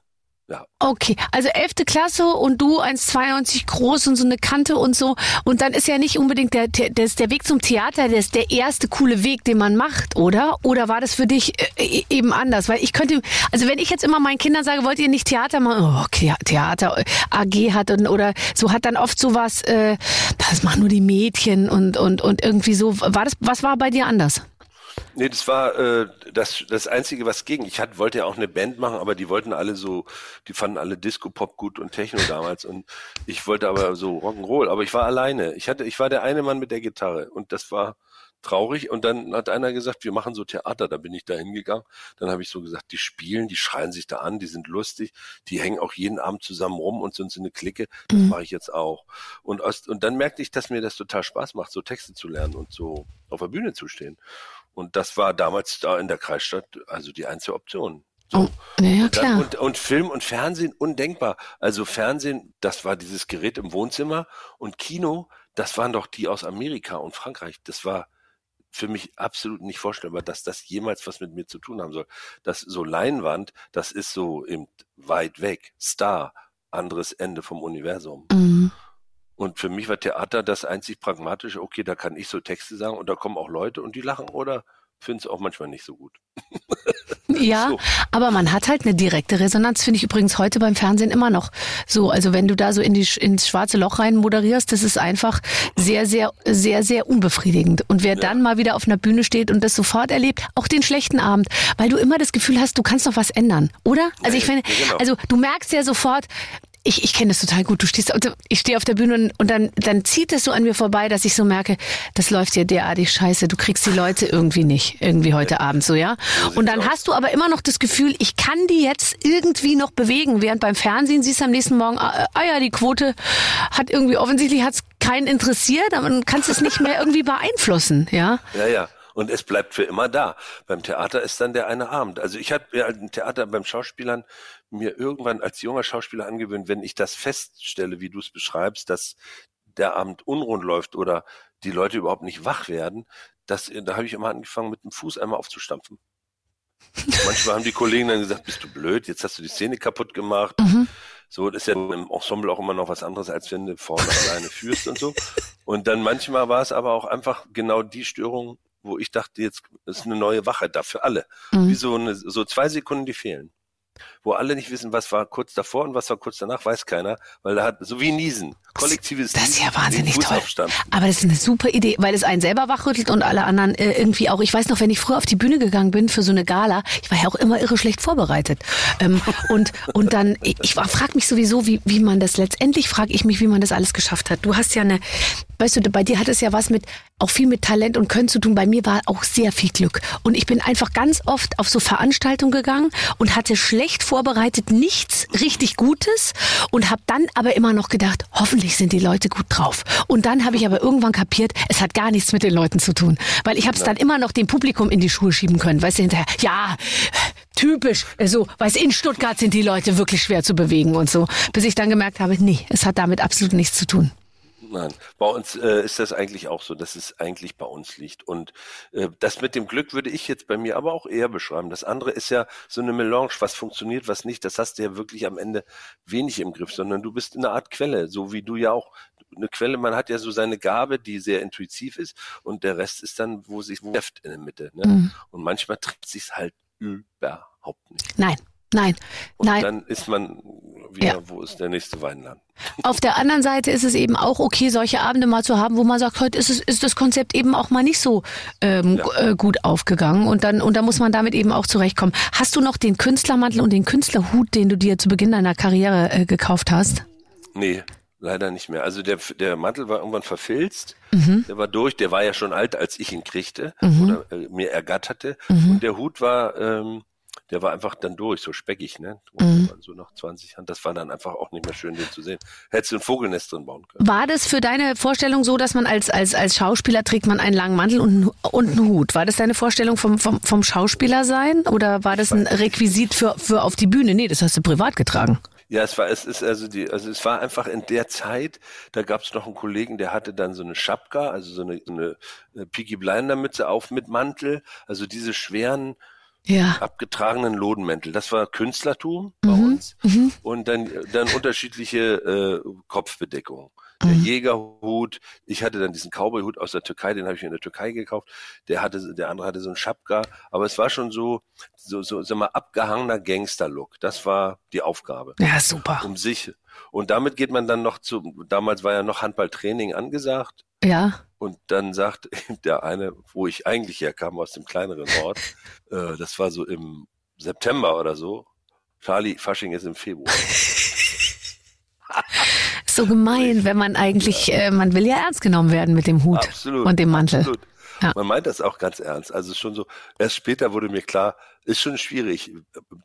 Speaker 4: Ja.
Speaker 2: okay. Also elfte Klasse und du 1,92 groß und so eine Kante und so. Und dann ist ja nicht unbedingt der, der, der Weg zum Theater, der ist der erste coole Weg, den man macht, oder? Oder war das für dich äh, eben anders? Weil ich könnte, also wenn ich jetzt immer meinen Kindern sage, wollt ihr nicht Theater machen? Oh, okay, Theater äh, AG hat und, oder so hat dann oft sowas, äh, das machen nur die Mädchen und, und, und irgendwie so. War das, was war bei dir anders?
Speaker 4: Nee, das war äh, das, das Einzige, was ging. Ich hatte, wollte ja auch eine Band machen, aber die wollten alle so, die fanden alle Disco-Pop gut und Techno damals. Und ich wollte aber so Rock'n'Roll, aber ich war alleine. Ich hatte, ich war der eine Mann mit der Gitarre und das war traurig. Und dann hat einer gesagt, wir machen so Theater. Da bin ich da hingegangen. Dann habe ich so gesagt, die spielen, die schreien sich da an, die sind lustig, die hängen auch jeden Abend zusammen rum und sind so eine Clique. Das mache ich jetzt auch. Und, aus, und dann merkte ich, dass mir das total Spaß macht, so Texte zu lernen und so auf der Bühne zu stehen. Und das war damals da in der Kreisstadt also die einzige Option. So.
Speaker 2: Oh, ja, klar.
Speaker 4: und, und Film und Fernsehen undenkbar. Also Fernsehen, das war dieses Gerät im Wohnzimmer und Kino, das waren doch die aus Amerika und Frankreich. Das war für mich absolut nicht vorstellbar, dass das jemals was mit mir zu tun haben soll. Das so Leinwand, das ist so eben weit weg. Star, anderes Ende vom Universum.
Speaker 2: Mhm.
Speaker 4: Und für mich war Theater das einzig pragmatische, okay, da kann ich so Texte sagen und da kommen auch Leute und die lachen oder finden es auch manchmal nicht so gut.
Speaker 2: Ja,
Speaker 4: So.
Speaker 2: aber man hat halt eine direkte Resonanz, finde ich übrigens heute beim Fernsehen immer noch so. Also wenn du da so in die, ins schwarze Loch rein moderierst, das ist einfach sehr, sehr, sehr, sehr unbefriedigend. Und wer dann mal wieder auf einer Bühne steht und das sofort erlebt, auch den schlechten Abend, weil du immer das Gefühl hast, du kannst noch was ändern, oder? Also ich
Speaker 4: Ja,
Speaker 2: finde,
Speaker 4: ja, genau.
Speaker 2: also du merkst ja sofort, ich, ich kenne das total gut. Du stehst, ich stehe auf der Bühne und, und dann, dann zieht es so an mir vorbei, dass ich so merke, das läuft dir derartig scheiße. Du kriegst die Leute irgendwie nicht, irgendwie heute Abend so, ja. Und dann hast du aber immer noch das Gefühl, ich kann die jetzt irgendwie noch bewegen, während beim Fernsehen siehst du am nächsten Morgen, ah, ah ja, die Quote hat irgendwie, offensichtlich hat's keinen interessiert, aber du kannst es nicht mehr irgendwie beeinflussen, ja.
Speaker 4: Ja, ja. Und es bleibt für immer da. Beim Theater ist dann der eine Abend. Also ich habe ja im Theater beim Schauspielern mir irgendwann als junger Schauspieler angewöhnt, wenn ich das feststelle, wie du es beschreibst, dass der Abend unrund läuft oder die Leute überhaupt nicht wach werden, das, da habe ich immer angefangen, mit dem Fuß einmal aufzustampfen. Manchmal haben die Kollegen dann gesagt, bist du blöd, jetzt hast du die Szene kaputt gemacht. So, das ist ja im Ensemble auch immer noch was anderes, als wenn du vorne alleine führst und so. Und dann manchmal war es aber auch einfach genau die Störung, wo ich dachte, jetzt ist eine neue Wache da für alle. Wie so, eine, so zwei Sekunden, die fehlen. Wo alle nicht wissen, was war kurz davor und was war kurz danach, weiß keiner, weil da hat, so wie Niesen, kollektives
Speaker 2: Das ist ja wahnsinnig toll. Aber das ist eine super Idee, weil es einen selber wachrüttelt und alle anderen äh, irgendwie auch. Ich weiß noch, wenn ich früher auf die Bühne gegangen bin für so eine Gala, ich war ja auch immer irre schlecht vorbereitet. Ähm, und, und dann, ich, ich frage mich sowieso, wie, wie man das letztendlich, frage ich mich, wie man das alles geschafft hat. Du hast ja eine, weißt du, bei dir hat es ja was mit, auch viel mit Talent und Können zu tun. Bei mir war auch sehr viel Glück. Und ich bin einfach ganz oft auf so Veranstaltungen gegangen und hatte schlecht vorbereitet nichts richtig Gutes und habe dann aber immer noch gedacht, hoffentlich sind die Leute gut drauf. Und dann habe ich aber irgendwann kapiert, es hat gar nichts mit den Leuten zu tun. Weil ich habe es dann immer noch dem Publikum in die Schuhe schieben können. Weißt du, hinterher, ja, typisch, so, also, du, in Stuttgart sind die Leute wirklich schwer zu bewegen und so. Bis ich dann gemerkt habe, nee, es hat damit absolut nichts zu tun.
Speaker 4: Nein, bei uns äh, ist das eigentlich auch so, dass es eigentlich bei uns liegt. Und äh, das mit dem Glück würde ich jetzt bei mir aber auch eher beschreiben. Das andere ist ja so eine Melange, was funktioniert, was nicht. Das hast du ja wirklich am Ende wenig im Griff, sondern du bist eine Art Quelle, so wie du ja auch eine Quelle, man hat ja so seine Gabe, die sehr intuitiv ist und der Rest ist dann, wo sich trifft in der Mitte. Ne? Mhm. Und manchmal trifft sich halt überhaupt nicht.
Speaker 2: Nein, Nein,
Speaker 4: und
Speaker 2: nein.
Speaker 4: Dann ist man wieder, ja. wo ist der nächste Weinland?
Speaker 2: Auf der anderen Seite ist es eben auch okay, solche Abende mal zu haben, wo man sagt, heute ist, es, ist das Konzept eben auch mal nicht so ähm, ja. Äh, gut aufgegangen und dann und da muss man damit eben auch zurechtkommen. Hast du noch den Künstlermantel und den Künstlerhut, den du dir zu Beginn deiner Karriere äh, gekauft hast?
Speaker 4: Nee, leider nicht mehr. Also der, der Mantel war irgendwann verfilzt. Mhm. Der war durch. Der war ja schon alt, als ich ihn kriegte mhm. oder äh, mir ergatterte. Mhm. Und der Hut war ähm, der war einfach dann durch, so speckig, ne? Mhm. So nach 20 Jahren. Das war dann einfach auch nicht mehr schön, den zu sehen. Hättest du ein Vogelnest drin bauen können.
Speaker 2: War das für deine Vorstellung so, dass man als, als, als Schauspieler trägt man einen langen Mantel und, und einen Hut? War das deine Vorstellung vom, vom, vom Schauspieler sein? Oder war das ein Requisit für, für auf die Bühne? Nee, das hast du privat getragen.
Speaker 4: Ja, es war, es ist also die, also es war einfach in der Zeit, da gab es noch einen Kollegen, der hatte dann so eine Schapka, also so eine, so eine äh, Peaky Blinder Mütze auf mit Mantel, also diese schweren ja. abgetragenen Lodenmäntel. Das war Künstlertum bei mhm. uns. Mhm. Und dann, dann unterschiedliche äh, Kopfbedeckungen. Der mhm. Jägerhut, ich hatte dann diesen Cowboyhut aus der Türkei, den habe ich mir in der Türkei gekauft. Der hatte, der andere hatte so einen Schapka, aber es war schon so, so, so, sag mal, abgehangener Gangster-Look. Das war die Aufgabe.
Speaker 2: Ja, super.
Speaker 4: Um sich. Und damit geht man dann noch zu, damals war ja noch Handballtraining angesagt.
Speaker 2: Ja.
Speaker 4: Und dann sagt der eine, wo ich eigentlich herkam, aus dem kleineren Ort, äh, das war so im September oder so, Charlie, Fasching ist im Februar.
Speaker 2: so gemein, wenn man eigentlich, äh, man will ja ernst genommen werden mit dem Hut absolut, und dem Mantel. Absolut.
Speaker 4: Ja. Man meint das auch ganz ernst. Also schon so, erst später wurde mir klar, ist schon schwierig.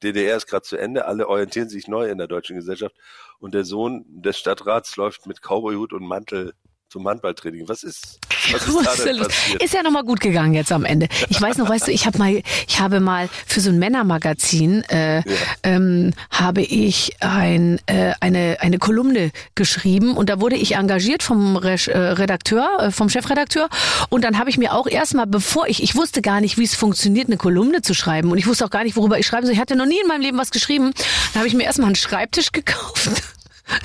Speaker 4: DDR ist gerade zu Ende, alle orientieren sich neu in der deutschen Gesellschaft und der Sohn des Stadtrats läuft mit Cowboyhut und Mantel zum Handballtraining. Was ist, was ist da denn passiert?
Speaker 2: Ist ja nochmal gut gegangen jetzt am Ende. Ich weiß noch, weißt du, ich habe mal, ich habe mal für so ein Männermagazin äh, ja. ähm, habe ich ein, äh, eine eine Kolumne geschrieben und da wurde ich engagiert vom Re äh, Redakteur, äh, vom Chefredakteur und dann habe ich mir auch erstmal, bevor ich, ich wusste gar nicht, wie es funktioniert, eine Kolumne zu schreiben und ich wusste auch gar nicht, worüber ich schreiben soll. Ich hatte noch nie in meinem Leben was geschrieben. Dann habe ich mir erstmal einen Schreibtisch gekauft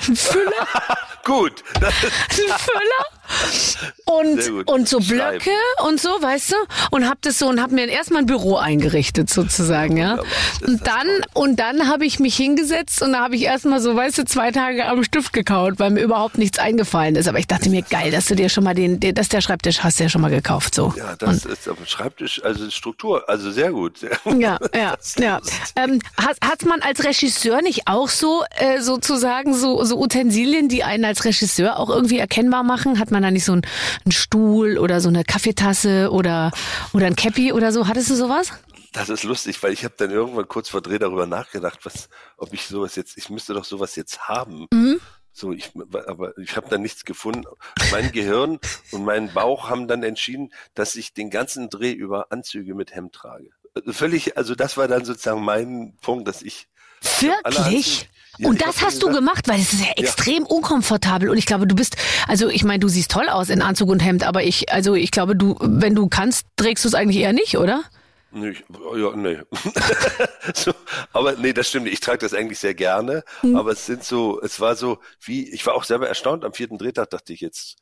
Speaker 2: ein Füller.
Speaker 4: gut.
Speaker 2: ein Füller. Und, und so Blöcke Schreiben. und so, weißt du? Und hab das so und hab mir erstmal ein Büro eingerichtet sozusagen, ja. Und dann, und dann habe ich mich hingesetzt und da habe ich erstmal so, weißt du, zwei Tage am Stift gekaut, weil mir überhaupt nichts eingefallen ist. Aber ich dachte mir, geil, dass du dir schon mal den, dass der Schreibtisch hast du ja schon mal gekauft, so.
Speaker 4: Ja, das und, ist aber Schreibtisch, also Struktur, also sehr gut.
Speaker 2: Ja, ja, ja. Ähm, hat, hat man als Regisseur nicht auch so, äh, sozusagen so so, Utensilien, die einen als Regisseur auch irgendwie erkennbar machen? Hat man da nicht so einen, einen Stuhl oder so eine Kaffeetasse oder, oder ein Cappy oder so? Hattest du sowas?
Speaker 4: Das ist lustig, weil ich habe dann irgendwann kurz vor Dreh darüber nachgedacht, was, ob ich sowas jetzt, ich müsste doch sowas jetzt haben. Mhm. So, ich, aber ich habe da nichts gefunden. Mein Gehirn und mein Bauch haben dann entschieden, dass ich den ganzen Dreh über Anzüge mit Hemd trage. Völlig, also das war dann sozusagen mein Punkt, dass ich
Speaker 2: Wirklich? Ja, und das hast du gemacht, weil es ist ja extrem ja. unkomfortabel. Und ich glaube, du bist, also ich meine, du siehst toll aus in Anzug und Hemd, aber ich, also ich glaube, du, wenn du kannst, trägst du es eigentlich eher nicht, oder?
Speaker 4: Nee, ja, nee. so, aber nee, das stimmt. Ich trage das eigentlich sehr gerne. Hm. Aber es sind so, es war so, wie, ich war auch selber erstaunt. Am vierten Drehtag dachte ich jetzt,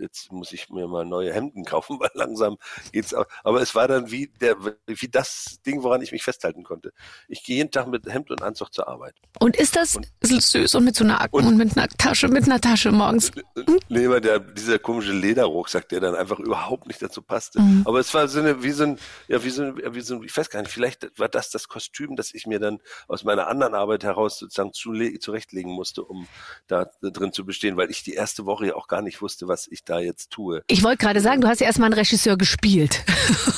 Speaker 4: jetzt muss ich mir mal neue Hemden kaufen, weil langsam geht's auch. Aber es war dann wie der, wie das Ding, woran ich mich festhalten konnte. Ich gehe jeden Tag mit Hemd und Anzug zur Arbeit.
Speaker 2: Und ist das und, süß und mit so einer und, und, mit einer Tasche, mit einer Tasche morgens?
Speaker 4: Hm? Nee, aber der, dieser komische Lederrucksack, der dann einfach überhaupt nicht dazu passte. Mhm. Aber es war so eine, wie so ein, ja, wie so ein, wie so ein, ich weiß gar nicht, vielleicht war das das Kostüm, das ich mir dann aus meiner anderen Arbeit heraus sozusagen zurechtlegen musste, um da drin zu bestehen, weil ich die erste Woche ja auch gar nicht wusste, was ich ich da jetzt tue.
Speaker 2: Ich wollte gerade sagen, du hast ja erstmal einen Regisseur gespielt.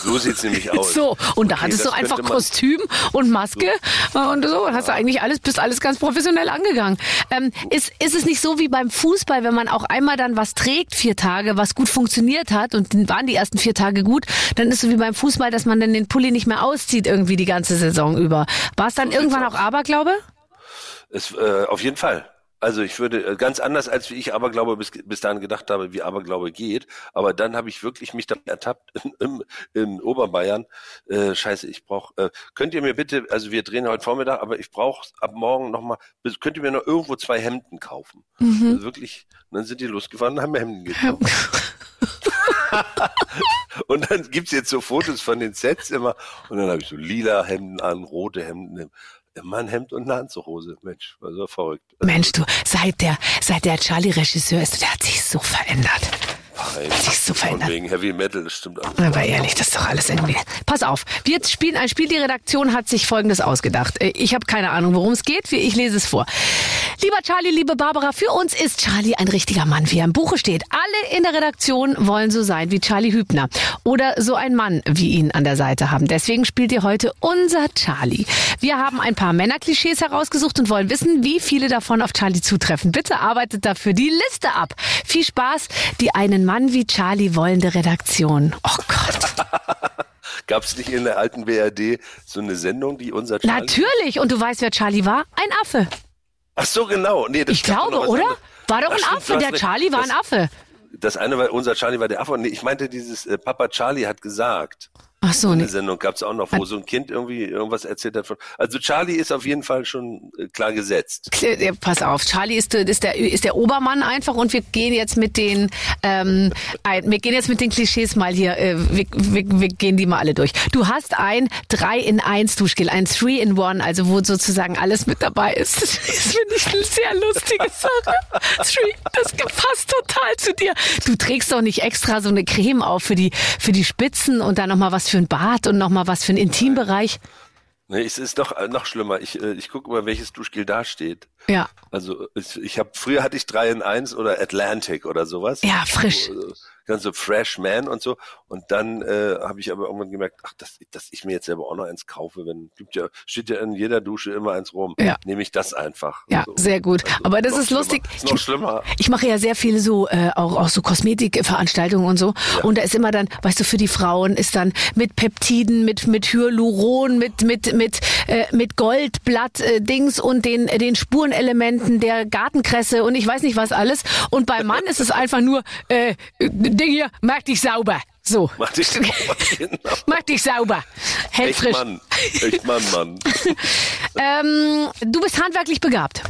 Speaker 4: So sieht's nämlich aus.
Speaker 2: So, und da
Speaker 4: Okay,
Speaker 2: hattest du einfach Kostüm und Maske und so, und hast du eigentlich alles, bist alles ganz professionell angegangen. Ähm, ist, ist es nicht so wie beim Fußball, wenn man auch einmal dann was trägt, vier Tage, was gut funktioniert hat und dann waren die ersten vier Tage gut, dann ist es so wie beim Fußball, dass man dann den Pulli nicht mehr auszieht irgendwie die ganze Saison über. War es dann irgendwann auch. Aberglaube?
Speaker 4: Es, äh, auf jeden Fall. Also ich würde äh, ganz anders, als wie ich Aberglaube bis, bis dahin gedacht habe, wie Aberglaube geht. Aber dann habe ich wirklich mich dabei ertappt in, in, in Oberbayern. Äh, scheiße, ich brauche. Äh, könnt ihr mir bitte, also wir drehen heute Vormittag, aber ich brauche ab morgen nochmal, könnt ihr mir noch irgendwo zwei Hemden kaufen? Also wirklich, und dann sind die losgefahren und haben Hemden gekauft. Und dann gibt's jetzt so Fotos von den Sets immer. Und dann habe ich so lila Hemden an, rote Hemden, ein Hemd und eine Anzughose. Mensch, war so verrückt.
Speaker 2: Mensch, du, seit der, seit der Charlie Regisseur ist, der hat sich so verändert.
Speaker 4: Nein,
Speaker 2: sich so verändert.
Speaker 4: wegen Heavy Metal, das stimmt alles.
Speaker 2: Aber ehrlich, das ist doch alles irgendwie. Pass auf, wir spielen ein Spiel. Die Redaktion hat sich Folgendes ausgedacht. Äh, Ich habe keine Ahnung, worum es geht. Ich lese es vor. Lieber Charlie, liebe Barbara, für uns ist Charlie ein richtiger Mann, wie er im Buche steht. Alle in der Redaktion wollen so sein wie Charlie Hübner oder so ein Mann wie ihn an der Seite haben. Deswegen spielt ihr heute unser Charlie. Wir haben ein paar Männerklischees herausgesucht und wollen wissen, wie viele davon auf Charlie zutreffen. Bitte arbeitet dafür die Liste ab. Viel Spaß, die einen Mann wie Charlie wollende Redaktion. Oh Gott.
Speaker 4: Gab's nicht in der alten BRD so eine Sendung, die unser Charlie...
Speaker 2: Natürlich. Und du weißt, wer Charlie war? Ein Affe.
Speaker 4: Ach so, genau. Nee, das
Speaker 2: Ich
Speaker 4: gab
Speaker 2: glaube, oder?
Speaker 4: anderes.
Speaker 2: War doch
Speaker 4: Ach,
Speaker 2: ein
Speaker 4: stimmt,
Speaker 2: Affe. Der
Speaker 4: recht.
Speaker 2: Charlie war
Speaker 4: das,
Speaker 2: ein Affe.
Speaker 4: Das eine war, unser Charlie war der Affe. Nee, ich meinte dieses äh, Papa Charlie hat gesagt.
Speaker 2: Ach so,
Speaker 4: Eine
Speaker 2: nee.
Speaker 4: Sendung gab's auch noch, wo so ein Kind irgendwie irgendwas erzählt hat von. Also Charlie ist auf jeden Fall schon äh, klar gesetzt.
Speaker 2: Pass auf, Charlie ist, ist, der, ist der Obermann einfach und wir gehen jetzt mit den ähm, ein, wir gehen jetzt mit den Klischees mal hier, äh, wir, wir, wir gehen die mal alle durch. Du hast ein 3 in 1 Duschgel, ein 3 in 1, also wo sozusagen alles mit dabei ist. Das finde ich eine sehr lustige Sache. Three, das passt total zu dir. Du trägst doch nicht extra so eine Creme auf für die für die Spitzen und dann noch mal was für ein Bart und noch mal was für einen Intimbereich.
Speaker 4: Nee, es ist noch, äh, noch schlimmer. Ich, äh, ich gucke mal, welches Duschgel da steht.
Speaker 2: Ja.
Speaker 4: Also ich, ich habe früher hatte ich 3 in 1 oder Atlantic oder sowas.
Speaker 2: Ja, frisch.
Speaker 4: So, äh, Ganz so Fresh Man und so. Und dann äh, habe ich aber irgendwann gemerkt, ach, dass, dass ich mir jetzt selber auch noch eins kaufe, wenn gibt ja, steht ja in jeder Dusche immer eins rum.
Speaker 2: Ja.
Speaker 4: Nehme ich das einfach.
Speaker 2: Ja,
Speaker 4: So.
Speaker 2: sehr gut.
Speaker 4: Also,
Speaker 2: Aber das ist
Speaker 4: schlimmer.
Speaker 2: lustig.
Speaker 4: Ist noch schlimmer.
Speaker 2: Ich mache ja sehr viele so äh, auch auch so Kosmetikveranstaltungen und so und da ist immer dann, weißt du, für die Frauen ist dann mit Peptiden, mit mit Hyaluron, mit mit mit äh, mit Goldblatt äh, Dings und den äh, den Spurenelementen der Gartenkresse und ich weiß nicht was alles und beim Mann ist es einfach nur äh, Ding hier, mach dich sauber. So.
Speaker 4: Mach dich genau.
Speaker 2: Mach dich sauber. Hält
Speaker 4: Echt
Speaker 2: frisch.
Speaker 4: Mann. Echt Mann, Mann.
Speaker 2: Ähm, du bist handwerklich begabt.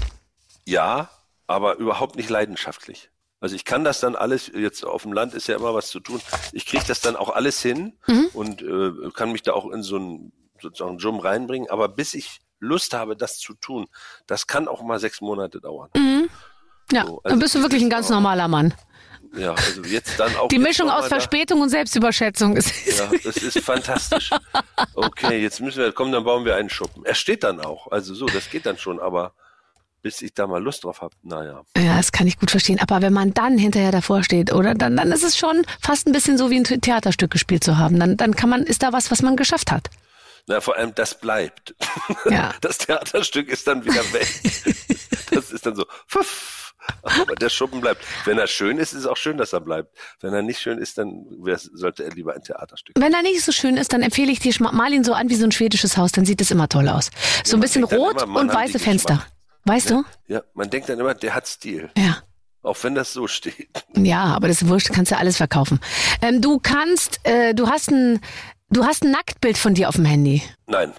Speaker 4: Ja, aber überhaupt nicht leidenschaftlich. Also ich kann das dann alles, jetzt auf dem Land ist ja immer was zu tun, ich kriege das dann auch alles hin
Speaker 2: Mhm.
Speaker 4: und äh, kann mich da auch in so einen sozusagen Jum reinbringen, aber bis ich Lust habe, das zu tun, das kann auch mal sechs Monate dauern.
Speaker 2: Ja,
Speaker 4: So,
Speaker 2: dann
Speaker 4: also
Speaker 2: bist du wirklich ein ganz normaler Mann.
Speaker 4: Ja, also jetzt dann auch.
Speaker 2: Die Mischung aus
Speaker 4: mal da-
Speaker 2: Verspätung und Selbstüberschätzung ist.
Speaker 4: Ja, das ist fantastisch. Okay, jetzt müssen wir, komm, dann bauen wir einen Schuppen. Er steht dann auch, also so, das geht dann schon, aber bis ich da mal Lust drauf habe, naja.
Speaker 2: Ja, das kann ich gut verstehen. Aber wenn man dann hinterher davor steht, oder dann, dann ist es schon fast ein bisschen so wie ein Theaterstück gespielt zu haben. Dann, dann kann man, ist da was, was man geschafft hat.
Speaker 4: Na, vor allem, das bleibt.
Speaker 2: Ja.
Speaker 4: Das Theaterstück ist dann wieder weg. Das ist dann so, pfuff. Aber der Schuppen bleibt. Wenn er schön ist, ist es auch schön, dass er bleibt. Wenn er nicht schön ist, dann sollte er lieber ein Theaterstück.
Speaker 2: Wenn er nicht so schön ist, dann empfehle ich dir, mal ihn so an wie so ein schwedisches Haus, dann sieht es immer toll aus. So ein
Speaker 4: man
Speaker 2: bisschen rot
Speaker 4: immer,
Speaker 2: und weiße Fenster. Weißt du?
Speaker 4: Ja, man denkt dann immer, der hat Stil.
Speaker 2: Ja.
Speaker 4: Auch wenn das so steht.
Speaker 2: Ja, aber das ist wurscht, kannst du alles verkaufen. Ähm, du kannst, äh, du hast ein, du hast ein Nacktbild von dir auf dem Handy.
Speaker 4: Nein,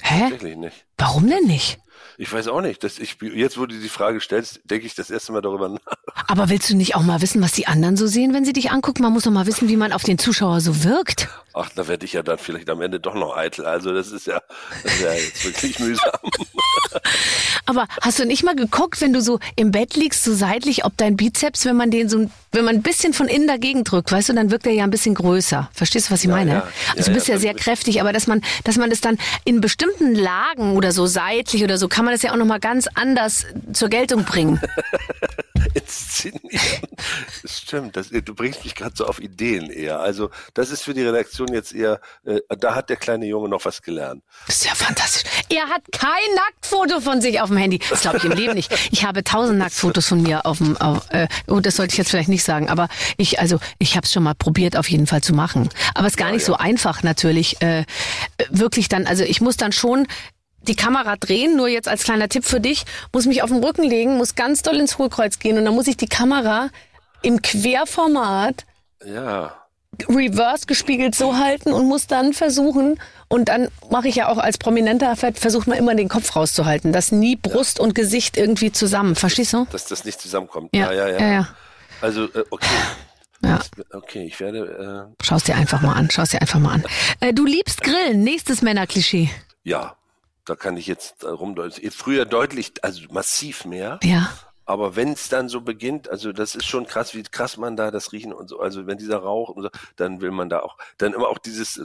Speaker 2: Hä?
Speaker 4: tatsächlich nicht.
Speaker 2: Warum denn nicht?
Speaker 4: Ich weiß auch nicht. Dass ich, jetzt, wo du die Frage stellst, denke ich das erste Mal darüber nach.
Speaker 2: Aber willst du nicht auch mal wissen, was die anderen so sehen, wenn sie dich angucken? Man muss doch mal wissen, wie man auf den Zuschauer so wirkt.
Speaker 4: Ach, da werde ich ja dann vielleicht am Ende doch noch eitel. Also das ist ja, das ist ja jetzt wirklich mühsam.
Speaker 2: Aber hast du nicht mal geguckt, wenn du so im Bett liegst, so seitlich, ob dein Bizeps, wenn man den so, wenn man ein bisschen von innen dagegen drückt, weißt du, dann wirkt er ja ein bisschen größer. Verstehst du, was ich
Speaker 4: Ja,
Speaker 2: meine?
Speaker 4: ja.
Speaker 2: Also du bist ja, sehr kräftig, aber dass man, dass man das dann in bestimmten Lagen oder so seitlich oder so, kann man das ja auch nochmal ganz anders zur Geltung bringen.
Speaker 4: Inszenieren. Das stimmt. Das, du bringst mich gerade so auf Ideen eher. Also das ist für die Redaktion jetzt eher, äh, da hat der kleine Junge noch was gelernt.
Speaker 2: Das ist ja fantastisch. Er hat kein Nacktfoto von sich auf dem Handy. Das glaube ich im Leben nicht. Ich habe tausend Nacktfotos von mir auf dem, auf, äh, oh, das sollte ich jetzt vielleicht nicht sagen, aber ich, also ich habe es schon mal probiert, auf jeden Fall zu machen. Aber es ist gar
Speaker 4: Ja,
Speaker 2: nicht
Speaker 4: ja.
Speaker 2: so einfach natürlich. Äh, wirklich dann, also ich muss dann schon die Kamera drehen, nur jetzt als kleiner Tipp für dich, muss mich auf den Rücken legen, muss ganz doll ins Hohlkreuz gehen und dann muss ich die Kamera im Querformat
Speaker 4: Ja.
Speaker 2: reverse gespiegelt so halten und muss dann versuchen, und dann mache ich ja auch als Prominenter, versucht man immer den Kopf rauszuhalten, dass nie Brust und Gesicht irgendwie zusammen. Verstehst du?
Speaker 4: Dass das nicht zusammenkommt.
Speaker 2: Ja,
Speaker 4: ja, ja.
Speaker 2: ja, ja.
Speaker 4: Also, äh, okay.
Speaker 2: Ja.
Speaker 4: Okay, ich werde, äh,
Speaker 2: Schau's dir einfach mal an, schau's dir einfach mal an. Äh, du liebst Grillen, nächstes Männerklischee.
Speaker 4: ja, da kann ich jetzt rumdeuten. Früher deutlich, also massiv mehr.
Speaker 2: Ja.
Speaker 4: Aber wenn es dann so beginnt, also das ist schon krass, wie krass man da das Riechen und so, also wenn dieser Rauch und so, dann will man da auch, dann immer auch dieses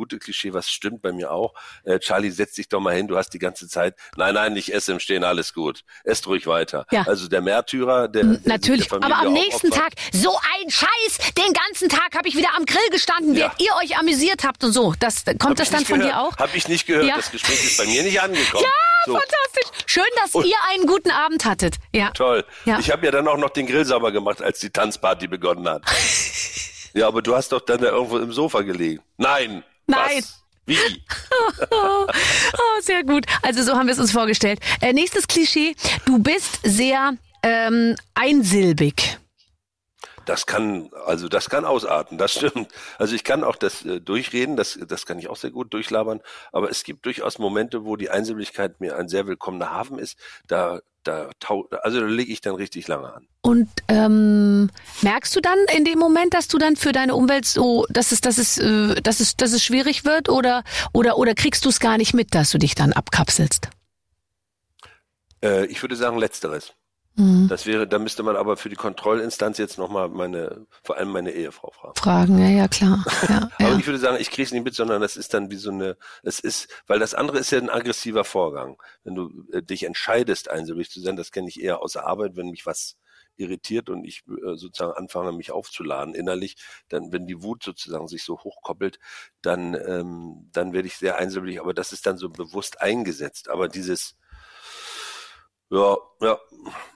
Speaker 4: gute Klischee, was stimmt bei mir auch. Äh, Charlie, setz dich doch mal hin, du hast die ganze Zeit, nein, nein, ich esse im Stehen, alles gut. Esst ruhig weiter.
Speaker 2: Ja.
Speaker 4: Also der Märtyrer, der, der
Speaker 2: Natürlich,
Speaker 4: der
Speaker 2: aber am nächsten. Tag, so ein Scheiß, den ganzen Tag habe ich wieder am Grill gestanden,
Speaker 4: Ja.
Speaker 2: während ihr euch amüsiert habt und so. Das, kommt
Speaker 4: Hab
Speaker 2: das dann von
Speaker 4: gehört.
Speaker 2: dir auch?
Speaker 4: Hab ich nicht gehört.
Speaker 2: Ja.
Speaker 4: Das Gespräch ist bei mir nicht angekommen.
Speaker 2: Ja,
Speaker 4: so,
Speaker 2: fantastisch. Schön, dass
Speaker 4: Und-
Speaker 2: ihr einen guten Abend hattet. Ja.
Speaker 4: toll.
Speaker 2: Ja.
Speaker 4: Ich habe ja dann auch noch den Grill sauber gemacht, als die Tanzparty begonnen hat. ja, aber du hast doch dann da irgendwo im Sofa gelegen. Nein.
Speaker 2: Nein.
Speaker 4: Was? Wie?
Speaker 2: Oh, sehr gut. Also so haben wir es uns vorgestellt. Äh, nächstes Klischee. Du bist sehr ähm, einsilbig.
Speaker 4: Das kann, also das kann ausarten, das stimmt. Also ich kann auch das äh, durchreden, das, das kann ich auch sehr gut durchlabern, aber es gibt durchaus Momente, wo die Einsilbigkeit mir ein sehr willkommener Hafen ist. Da, da also da lege ich dann richtig lange an.
Speaker 2: Und ähm, merkst du dann in dem Moment, dass du dann für deine Umwelt so, dass es, dass es, äh, dass es, dass es schwierig wird oder oder oder kriegst du es gar nicht mit, dass du dich dann abkapselst?
Speaker 4: Äh, ich würde sagen letzteres.
Speaker 2: Mhm.
Speaker 4: Das wäre, da müsste man aber für die Kontrollinstanz jetzt nochmal meine, vor allem meine Ehefrau fragen.
Speaker 2: Fragen, ja, ja, klar. Ja,
Speaker 4: Aber
Speaker 2: ja.
Speaker 4: ich würde sagen, ich kriege es nicht mit, sondern das ist dann wie so eine, es ist, weil das andere ist ja ein aggressiver Vorgang. Wenn du äh, dich entscheidest, einsilbig zu sein, das kenne ich eher aus der Arbeit, wenn mich was irritiert und ich äh, sozusagen anfange, mich aufzuladen innerlich, dann, wenn die Wut sozusagen sich so hochkoppelt, dann, ähm, dann werde ich sehr einsilbig, aber das ist dann so bewusst eingesetzt. Aber dieses, ja, ja.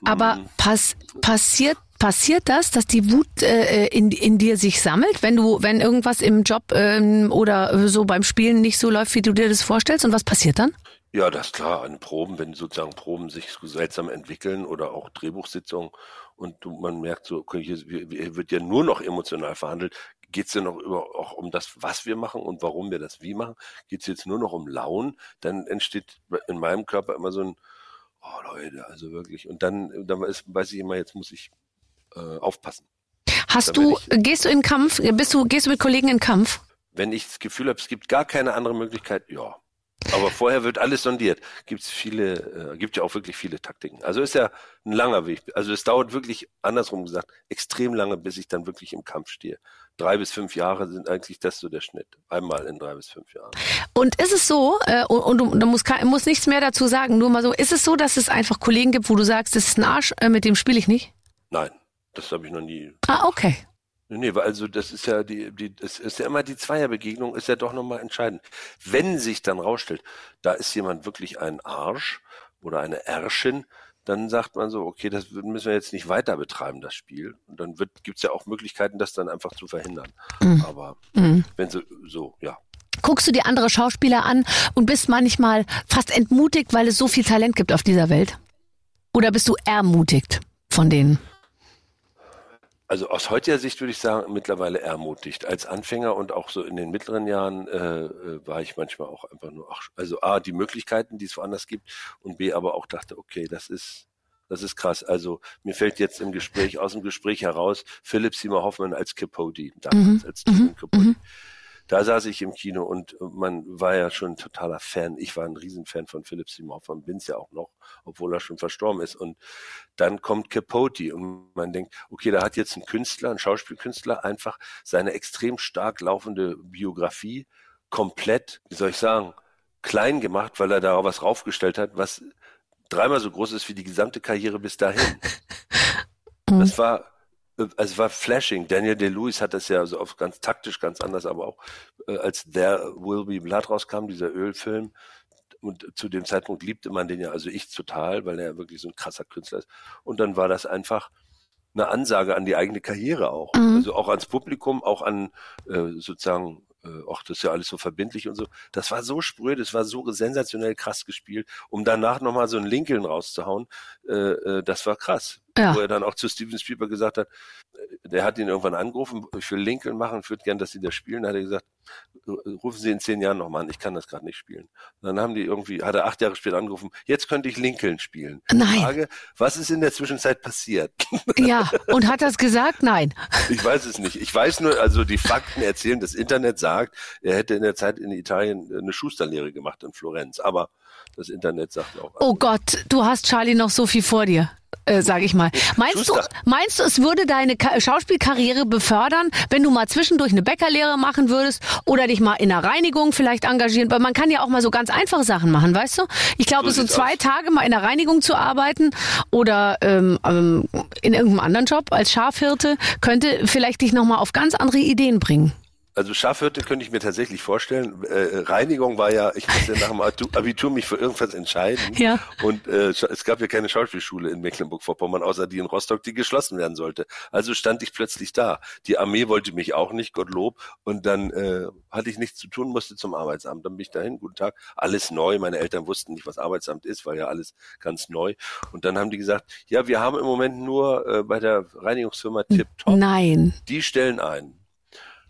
Speaker 2: Aber
Speaker 4: mm,
Speaker 2: pass, passiert passiert das, dass die Wut äh, in, in dir sich sammelt, wenn du wenn irgendwas im Job ähm, oder äh, so beim Spielen nicht so läuft, wie du dir das vorstellst? Und was passiert dann?
Speaker 4: Ja, das ist klar. An Proben, wenn sozusagen Proben sich so seltsam entwickeln oder auch Drehbuchsitzungen und du, man merkt so, okay, hier, hier wird ja nur noch emotional verhandelt. Geht es ja noch über, auch um das, was wir machen und warum wir das wie machen? Geht es jetzt nur noch um Launen? Dann entsteht in meinem Körper immer so ein, oh Leute, also wirklich. Und dann, dann ist, weiß ich immer, jetzt muss ich äh, aufpassen.
Speaker 2: Hast du
Speaker 4: werd
Speaker 2: gehst du in Kampf? Bist du gehst du mit Kollegen in Kampf?
Speaker 4: Wenn ich das Gefühl habe, es gibt gar keine andere Möglichkeit, ja. Aber vorher wird alles sondiert. Gibt es viele, äh, gibt ja auch wirklich viele Taktiken. Also ist ja ein langer Weg. Also es dauert wirklich, andersrum gesagt, extrem lange, bis ich dann wirklich im Kampf stehe. Drei bis fünf Jahre sind eigentlich das so der Schnitt. Einmal in drei bis fünf Jahren.
Speaker 2: Und ist es so, äh, und, und du, musst, musst nichts mehr dazu sagen, nur mal so, ist es so, dass es einfach Kollegen gibt, wo du sagst, das ist ein Arsch, äh, mit dem spiele ich nicht?
Speaker 4: Nein, das habe ich noch nie.
Speaker 2: Ah, okay.
Speaker 4: Nee, nee, weil also das ist ja die, die, das ist ja immer die Zweierbegegnung, ist ja doch nochmal entscheidend. Wenn sich dann rausstellt, da ist jemand wirklich ein Arsch oder eine Ärschin, dann sagt man so, okay, das müssen wir jetzt nicht weiter betreiben, das Spiel. Und dann wird, gibt's ja auch Möglichkeiten, das dann einfach zu verhindern. Aber
Speaker 2: Mhm.
Speaker 4: wenn so, so, ja.
Speaker 2: Guckst du dir andere Schauspieler an und bist manchmal fast entmutigt, weil es so viel Talent gibt auf dieser Welt? Oder bist du ermutigt von denen?
Speaker 4: Also aus heutiger Sicht würde ich sagen, mittlerweile ermutigt. Als Anfänger und auch so in den mittleren Jahren äh, äh, war ich manchmal auch einfach nur, ach, also A, die Möglichkeiten, die es woanders gibt und B, aber auch dachte, okay, das ist, das ist krass. Also mir fällt jetzt im Gespräch, aus dem Gespräch heraus, Philipp Seymour Hoffmann als Capote, damals als Stephen Capote. Da saß ich im Kino und man war ja schon ein totaler Fan. Ich war ein Riesenfan von Philipp Seymour Hoffmann, bin's ja auch noch, obwohl er schon verstorben ist. Und dann kommt Capote und man denkt, okay, da hat jetzt ein Künstler, ein Schauspielkünstler einfach seine extrem stark laufende Biografie komplett, wie soll ich sagen, klein gemacht, weil er da was raufgestellt hat, was dreimal so groß ist wie die gesamte Karriere bis dahin. Das war es war flashing. Daniel Day-Lewis hat das ja so auf ganz taktisch ganz anders, aber auch äh, als There Will Be Blood rauskam, dieser Ölfilm, und zu dem Zeitpunkt liebte man den ja, also ich total, weil er wirklich so ein krasser Künstler ist. Und dann war das einfach eine Ansage an die eigene Karriere auch. Mhm. Also auch ans Publikum, auch an äh, sozusagen äh, ach, das ist ja alles so verbindlich und so. Das war so spröd, das war so sensationell krass gespielt, um danach nochmal so einen Lincoln rauszuhauen, äh, äh, das war krass. Ja. Wo er dann auch zu Steven Spielberg gesagt hat, äh, der hat ihn irgendwann angerufen, ich will Lincoln machen, ich würde gern, dass sie das spielen. Da hat er gesagt, rufen Sie in zehn Jahren nochmal an, ich kann das gerade nicht spielen. Und dann haben die irgendwie, hat er acht Jahre später angerufen, jetzt könnte ich Lincoln spielen.
Speaker 2: Nein. Frage,
Speaker 4: was ist in der Zwischenzeit passiert?
Speaker 2: Ja, und hat das gesagt? Nein.
Speaker 4: Ich weiß es nicht. Ich weiß nur, also die Fakten erzählen, das Internet sagt, er hätte in der Zeit in Italien eine Schusterlehre gemacht in Florenz. Aber das Internet sagt auch.
Speaker 2: Oh Gott, du hast Charlie noch so viel vor dir. Äh, sag ich mal. Meinst du, meinst du, es würde deine Ka Schauspielkarriere befördern, wenn du mal zwischendurch eine Bäckerlehre machen würdest oder dich mal in der Reinigung vielleicht engagieren? Weil man kann ja auch mal so ganz einfache Sachen machen, weißt du? Ich glaube, so, so zwei aus. Tage mal in der Reinigung zu arbeiten oder ähm, ähm, in irgendeinem anderen Job als Schafhirte könnte vielleicht dich nochmal auf ganz andere Ideen bringen.
Speaker 4: Also Schafhirte könnte ich mir tatsächlich vorstellen. Äh, Reinigung war ja, ich musste nach dem Abitur mich für irgendwas entscheiden.
Speaker 2: Ja.
Speaker 4: Und äh, es gab ja keine Schauspielschule in Mecklenburg-Vorpommern, außer die in Rostock, die geschlossen werden sollte. Also stand ich plötzlich da. Die Armee wollte mich auch nicht, Gottlob. Und dann äh, hatte ich nichts zu tun, musste zum Arbeitsamt. Dann bin ich dahin, guten Tag, alles neu. Meine Eltern wussten nicht, was Arbeitsamt ist, war ja alles ganz neu. Und dann haben die gesagt, ja, wir haben im Moment nur äh, bei der Reinigungsfirma Tip Top.
Speaker 2: Nein.
Speaker 4: Die stellen ein.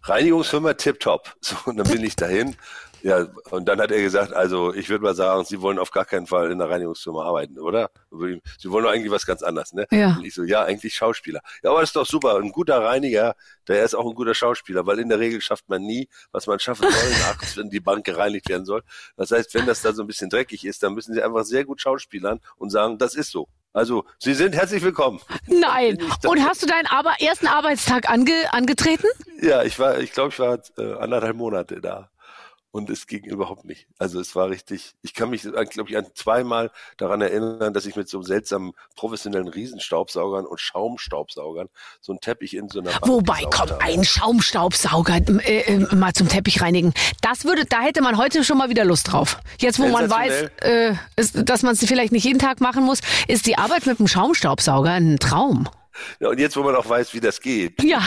Speaker 4: Reinigungsfirma tipptopp. So, und dann bin ich dahin. Ja, und dann hat er gesagt, also ich würde mal sagen, Sie wollen auf gar keinen Fall in der Reinigungsfirma arbeiten, oder? Sie wollen doch eigentlich was ganz anderes, ne?
Speaker 2: Ja.
Speaker 4: Und ich so, ja, eigentlich Schauspieler. Ja, aber das ist doch super. Ein guter Reiniger, der ist auch ein guter Schauspieler, weil in der Regel schafft man nie, was man schaffen soll, nachts, wenn die Bank gereinigt werden soll. Das heißt, wenn das da so ein bisschen dreckig ist, dann müssen Sie einfach sehr gut schauspielern und sagen, das ist so. Also, Sie sind herzlich willkommen.
Speaker 2: Nein. Und hast du deinen Ar ersten Arbeitstag ange angetreten?
Speaker 4: Ja, ich war, ich glaube, ich war äh, anderthalb Monate da und es ging überhaupt nicht. Also es war richtig, ich kann mich, glaube ich, an zweimal daran erinnern, dass ich mit so seltsamen professionellen Riesenstaubsaugern und Schaumstaubsaugern so einen Teppich in so einer
Speaker 2: Bank Wobei, komm, habe. ein Schaumstaubsauger äh, äh, mal zum Teppich reinigen. Das würde, da hätte man heute schon mal wieder Lust drauf. Jetzt, wo man weiß, äh, ist, dass man es vielleicht nicht jeden Tag machen muss, ist die Arbeit mit dem Schaumstaubsauger ein Traum.
Speaker 4: Ja, und jetzt, wo man auch weiß, wie das geht.
Speaker 2: Ja.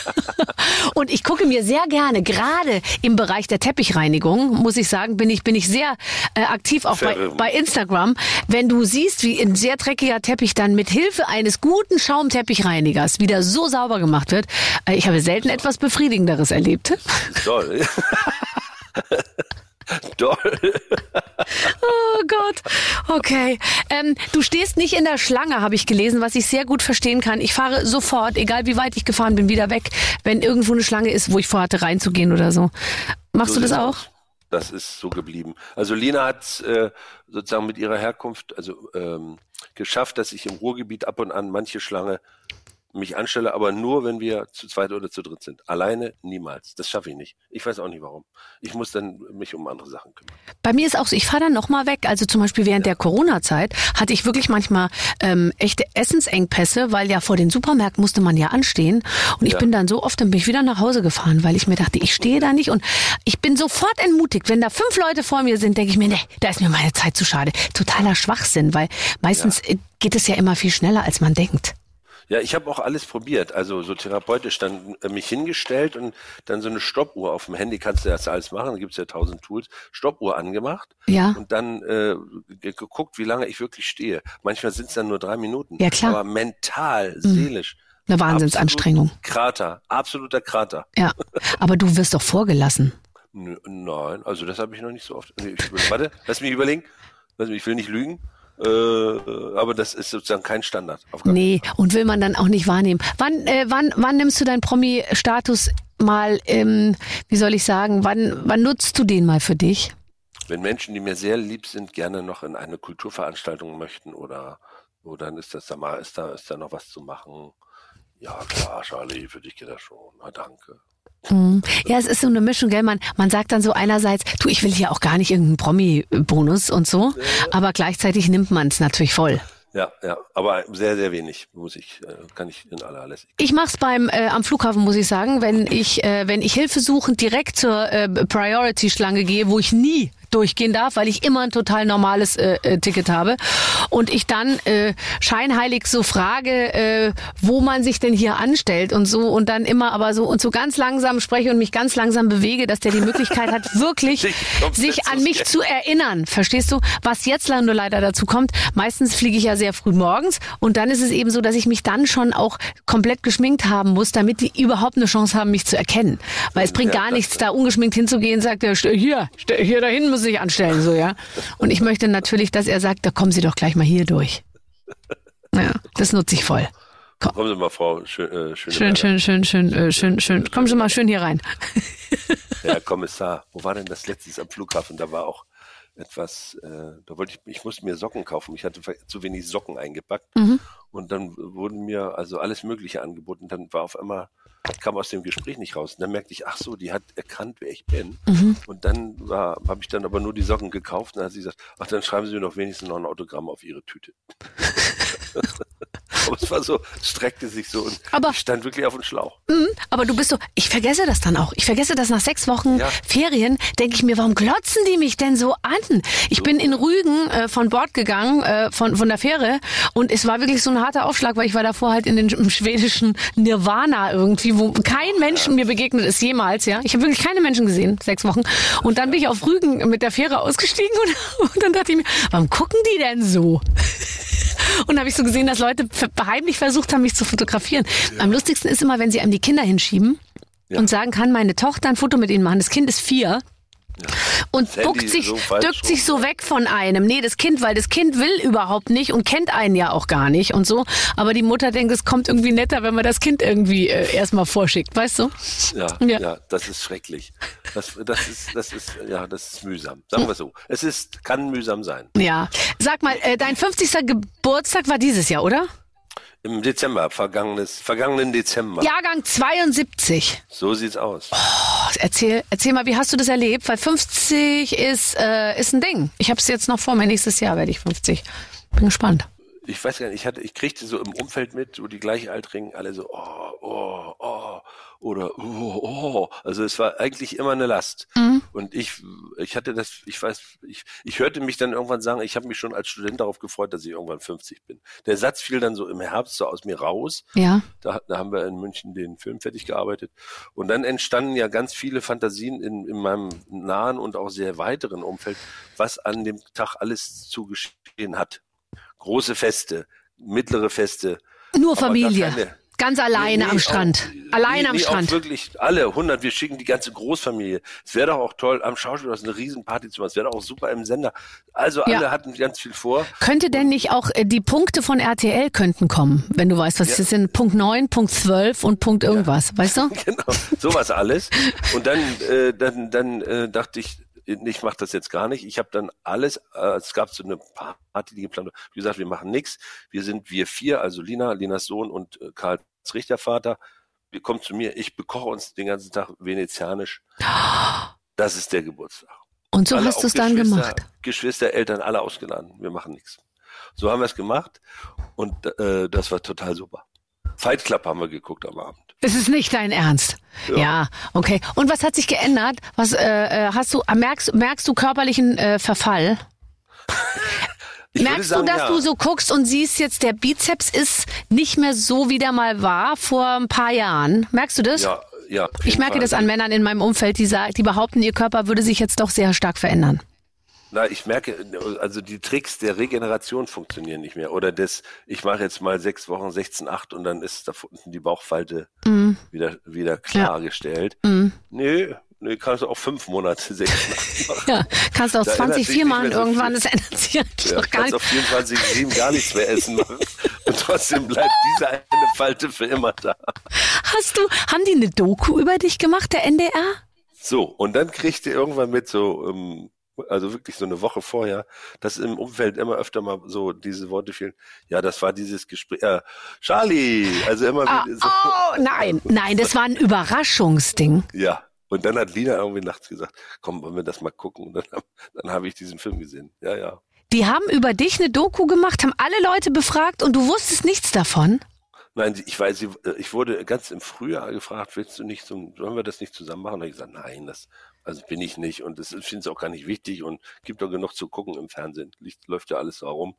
Speaker 2: und ich gucke mir sehr gerne, gerade im Bereich der Teppichreinigung, muss ich sagen, bin ich, bin ich sehr äh, aktiv auch bei, bei Instagram. Wenn du siehst, wie ein sehr dreckiger Teppich dann mit Hilfe eines guten Schaumteppichreinigers wieder so sauber gemacht wird, äh, ich habe selten etwas Befriedigenderes erlebt.
Speaker 4: Toll. Doll.
Speaker 2: oh Gott. Okay. Ähm, du stehst nicht in der Schlange, habe ich gelesen, was ich sehr gut verstehen kann. Ich fahre sofort, egal wie weit ich gefahren bin, wieder weg, wenn irgendwo eine Schlange ist, wo ich vorhatte reinzugehen oder so. Machst so du das auch?
Speaker 4: Das ist so geblieben. Also Lina hat äh, sozusagen mit ihrer Herkunft also ähm, geschafft, dass ich im Ruhrgebiet ab und an manche Schlange mich anstelle, aber nur, wenn wir zu zweit oder zu dritt sind. Alleine niemals. Das schaffe ich nicht. Ich weiß auch nicht warum. Ich muss dann mich um andere Sachen kümmern.
Speaker 2: Bei mir ist auch so, ich fahre dann nochmal weg. Also zum Beispiel während ja. der Corona-Zeit hatte ich wirklich manchmal ähm, echte Essensengpässe, weil ja vor den Supermärkten musste man ja anstehen. Und ich ja. bin dann so oft, dann bin ich wieder nach Hause gefahren, weil ich mir dachte, ich stehe da nicht. Und ich bin sofort entmutigt. Wenn da fünf Leute vor mir sind, denke ich mir, nee, da ist mir meine Zeit zu schade. Totaler Schwachsinn, weil meistens ja. geht es ja immer viel schneller, als man denkt.
Speaker 4: Ja, ich habe auch alles probiert. Also so therapeutisch dann äh, mich hingestellt und dann so eine Stoppuhr auf dem Handy kannst du das alles machen. Da gibt's ja tausend Tools. Stoppuhr angemacht
Speaker 2: ja.
Speaker 4: und dann äh, geguckt, wie lange ich wirklich stehe. Manchmal sind's dann nur drei Minuten.
Speaker 2: Ja, klar.
Speaker 4: Aber mental, mhm. seelisch.
Speaker 2: Eine Wahnsinnsanstrengung.
Speaker 4: Absolut Krater, absoluter Krater.
Speaker 2: Ja, aber du wirst doch vorgelassen.
Speaker 4: Nein, also das habe ich noch nicht so oft. Ich, warte, lass mich überlegen. Ich will nicht lügen. Äh, aber das ist sozusagen kein Standard.
Speaker 2: nee, und will man dann auch nicht wahrnehmen. Wann, äh, wann, wann nimmst du deinen Promi-Status mal, ähm, wie soll ich sagen, wann, wann nutzt du den mal für dich?
Speaker 4: Wenn Menschen, die mir sehr lieb sind, gerne noch in eine Kulturveranstaltung möchten oder, oder dann ist das da mal, ist da, ist da noch was zu machen. Ja, klar, Charlie, für dich geht das schon. Na, danke.
Speaker 2: Mhm. Ja, es ist so eine Mischung, gell? Man, man sagt dann so einerseits, du, ich will hier auch gar nicht irgendeinen Promi-Bonus und so, aber gleichzeitig nimmt man es natürlich voll.
Speaker 4: Ja, ja, aber sehr, sehr wenig muss ich, äh, kann ich in aller Lässigkeit.
Speaker 2: Ich mach's beim äh, am Flughafen, muss ich sagen, wenn ich äh, wenn ich hilfesuchend direkt zur äh, Priority-Schlange gehe, wo ich nie durchgehen darf, weil ich immer ein total normales äh, äh, Ticket habe und ich dann äh, scheinheilig so frage, äh, wo man sich denn hier anstellt und so und dann immer aber so und so ganz langsam spreche und mich ganz langsam bewege, dass der die Möglichkeit hat, wirklich sich an mich zu erinnern. Verstehst du? Was jetzt nur leider dazu kommt, meistens fliege ich ja sehr früh morgens und dann ist es eben so, dass ich mich dann schon auch komplett geschminkt haben muss, damit die überhaupt eine Chance haben, mich zu erkennen. Weil es bringt
Speaker 4: Ja,
Speaker 2: gar nichts, da ungeschminkt hinzugehen, sagt er, "Stell hier, hier dahin müssen Sie sich anstellen, so, ja. Und ich möchte natürlich, dass er sagt, da kommen Sie doch gleich mal hier durch. Ja, das nutze ich voll.
Speaker 4: Kommen Sie mal, Frau Schön, äh,
Speaker 2: Schön, schön, schön, schön, äh, schön, schön. Kommen Sie mal schön hier rein.
Speaker 4: Herr Kommissar, wo war denn das letztes am Flughafen? Da war auch etwas, äh, da wollte ich, ich musste mir Socken kaufen. Ich hatte zu wenig Socken eingepackt. Und dann wurden mir also alles Mögliche angeboten. Dann war auf einmal, kam aus dem Gespräch nicht raus. Und dann merkte ich, ach so, die hat erkannt, wer ich bin. Und dann habe ich dann aber nur die Socken gekauft. Und dann hat sie gesagt, ach, dann schreiben Sie mir doch wenigstens noch ein Autogramm auf Ihre Tüte. es war so, streckte sich so und
Speaker 2: Aber-
Speaker 4: stand wirklich auf dem Schlauch.
Speaker 2: Aber du bist so, ich vergesse das dann auch. Ich vergesse das nach sechs Wochen
Speaker 4: Ja.
Speaker 2: Ferien, denke ich mir, warum glotzen die mich denn so an? Ich bin in Rügen äh, von Bord gegangen, äh, von, von der Fähre und es war wirklich so ein harter Aufschlag, weil ich war davor halt in den im schwedischen Nirvana irgendwie, wo kein Mensch mir begegnet ist jemals, ja. Ich habe wirklich keine Menschen gesehen, sechs Wochen. Und dann bin ich auf Rügen mit der Fähre ausgestiegen und, und dann dachte ich mir, warum gucken die denn so? Und habe ich so gesehen, dass Leute heimlich versucht haben, mich zu fotografieren. Am lustigsten ist immer, wenn sie einem die Kinder hinschieben
Speaker 4: Ja.
Speaker 2: und sagen, kann meine Tochter ein Foto mit ihnen machen. Das Kind ist vier. Und
Speaker 4: Das Handy
Speaker 2: duckt sich,
Speaker 4: so
Speaker 2: duckt sich so weg von einem. Nee, das Kind, weil das Kind will überhaupt nicht und kennt einen ja auch gar nicht und so. Aber die Mutter denkt, es kommt irgendwie netter, wenn man das Kind irgendwie äh, erstmal vorschickt, weißt du?
Speaker 4: Ja,
Speaker 2: Ja.
Speaker 4: ja, das ist schrecklich. Das, das ist, das ist, ja, das ist mühsam. Sagen wir so. Es ist, kann mühsam sein.
Speaker 2: Ja. Sag mal, äh, dein 50. Geburtstag war dieses Jahr, oder?
Speaker 4: Im Dezember, vergangenes, vergangenen Dezember.
Speaker 2: Jahrgang 72.
Speaker 4: So sieht's aus.
Speaker 2: Oh, Erzähl, erzähl mal, wie hast du das erlebt? Weil 50 ist, äh, ist ein Ding. Ich habe es jetzt noch vor mir. Nächstes Jahr werde ich 50. Bin gespannt.
Speaker 4: Ich weiß gar nicht, ich hatte, ich kriegte so im Umfeld mit, wo die Gleichaltrigen alle so, oh, oh, oh, oder oh, oh. Also es war eigentlich immer eine Last. Und ich, ich hatte das, ich weiß, ich, ich hörte mich dann irgendwann sagen, ich habe mich schon als Student darauf gefreut, dass ich irgendwann 50 bin. Der Satz fiel dann so im Herbst so aus mir raus.
Speaker 2: Ja.
Speaker 4: Da, da haben wir in München den Film fertig gearbeitet. Und dann entstanden ja ganz viele Fantasien in, in meinem nahen und auch sehr weiteren Umfeld, was an dem Tag alles zu geschehen hat. Große Feste, mittlere Feste.
Speaker 2: Nur Familie. Ganz alleine
Speaker 4: Nee,
Speaker 2: am Strand.
Speaker 4: Auch,
Speaker 2: alleine
Speaker 4: nee,
Speaker 2: am
Speaker 4: nee,
Speaker 2: Strand.
Speaker 4: Auch wirklich alle, 100. Wir schicken die ganze Großfamilie. Es wäre doch auch toll, am Schauspielhaus eine Riesenparty zu machen. Es wäre doch auch super im Sender. Also
Speaker 2: Ja.
Speaker 4: alle hatten ganz viel vor.
Speaker 2: Könnte denn nicht auch äh, die Punkte von RTL könnten kommen, wenn du weißt, was das sind? Punkt 9, Punkt 12 und Punkt irgendwas, weißt du?
Speaker 4: genau, sowas alles. Und dann, äh, dann, dann äh, dachte ich, ich mache das jetzt gar nicht. Ich habe dann alles, äh, es gab so eine Party, die geplant war. Wie gesagt, wir machen nichts. Wir sind wir vier, also Lina, Linas Sohn und äh, Karls Richtervater. Wir kommen zu mir, ich bekoche uns den ganzen Tag venezianisch. Das ist der Geburtstag.
Speaker 2: Und so
Speaker 4: Alle,
Speaker 2: hast du es dann gemacht.
Speaker 4: Geschwister, Eltern, alle ausgeladen. Wir machen nichts. So haben wir es gemacht und äh, das war total super. Fight Club haben wir geguckt am Abend.
Speaker 2: Es ist nicht dein Ernst. Ja.
Speaker 4: Ja.
Speaker 2: okay. Und was hat sich geändert? Was äh, äh, hast du merkst merkst du körperlichen äh, Verfall? Merkst
Speaker 4: sagen,
Speaker 2: du, dass
Speaker 4: ja.
Speaker 2: du so guckst und siehst jetzt der Bizeps ist nicht mehr so wie der mal war vor ein paar Jahren? Merkst du das?
Speaker 4: Ja, ja.
Speaker 2: Ich merke
Speaker 4: Fall.
Speaker 2: das an Männern in meinem Umfeld, die sagen, die behaupten, ihr Körper würde sich jetzt doch sehr stark verändern.
Speaker 4: Na, ich merke, also die Tricks der Regeneration funktionieren nicht mehr. Oder das, ich mache jetzt mal sechs Wochen 16, 8 und dann ist da unten die Bauchfalte
Speaker 2: Mhm.
Speaker 4: wieder, wieder klargestellt. Nö, nö, kannst du auch fünf Monate 16, 8 machen.
Speaker 2: Ja, kannst du auch
Speaker 4: Da ändert
Speaker 2: 20
Speaker 4: sich
Speaker 2: vier
Speaker 4: nicht
Speaker 2: machen
Speaker 4: mehr so
Speaker 2: irgendwann, das ändert sich ja,
Speaker 4: Ja,
Speaker 2: doch gar
Speaker 4: kannst
Speaker 2: nicht.
Speaker 4: auf 24, 7 gar nichts mehr essen machen. Und trotzdem bleibt diese eine Falte für immer da.
Speaker 2: Hast du, haben die eine Doku über dich gemacht, der NDR?
Speaker 4: So, und dann kriegt ihr irgendwann mit so, ähm, also wirklich so eine Woche vorher, dass im Umfeld immer öfter mal so diese Worte fielen. Ja, das war dieses Gespräch. Äh, Charlie, also immer
Speaker 2: Ah,
Speaker 4: wieder so.
Speaker 2: oh, nein, nein, das war ein Überraschungsding.
Speaker 4: Ja. Und dann hat Lina irgendwie nachts gesagt, komm, wollen wir das mal gucken? Und dann, dann habe ich diesen Film gesehen. Ja, ja.
Speaker 2: Die haben über dich eine Doku gemacht, haben alle Leute befragt und du wusstest nichts davon?
Speaker 4: Nein, ich weiß, ich wurde ganz im Frühjahr gefragt, willst du nicht, so, sollen wir das nicht zusammen machen? Habe ich gesagt, nein, das, also bin ich nicht und das finde ich auch gar nicht wichtig und gibt doch genug zu gucken im Fernsehen. Licht, läuft ja alles so herum.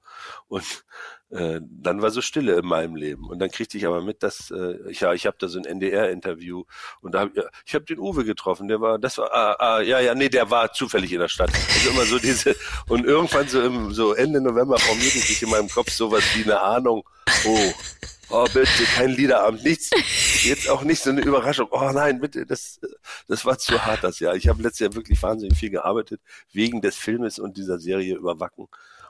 Speaker 4: Und äh, dann war so Stille in meinem Leben. Und dann kriegte ich aber mit, dass äh, ich ja, ich habe da so ein NDR-Interview und da hab, ja, ich habe den Uwe getroffen, der war, das war, ah, ah, ja, ja, nee, der war zufällig in der Stadt. Also immer so diese, und irgendwann so im so Ende November formierte sich in meinem Kopf sowas wie eine Ahnung, oh, oh bitte, kein Liederabend, nichts. Jetzt auch nicht so eine Überraschung. Oh nein, bitte, das, das war zu hart das Jahr. Ich habe letztes Jahr wirklich wahnsinnig viel gearbeitet, wegen des Filmes und dieser Serie überwacken.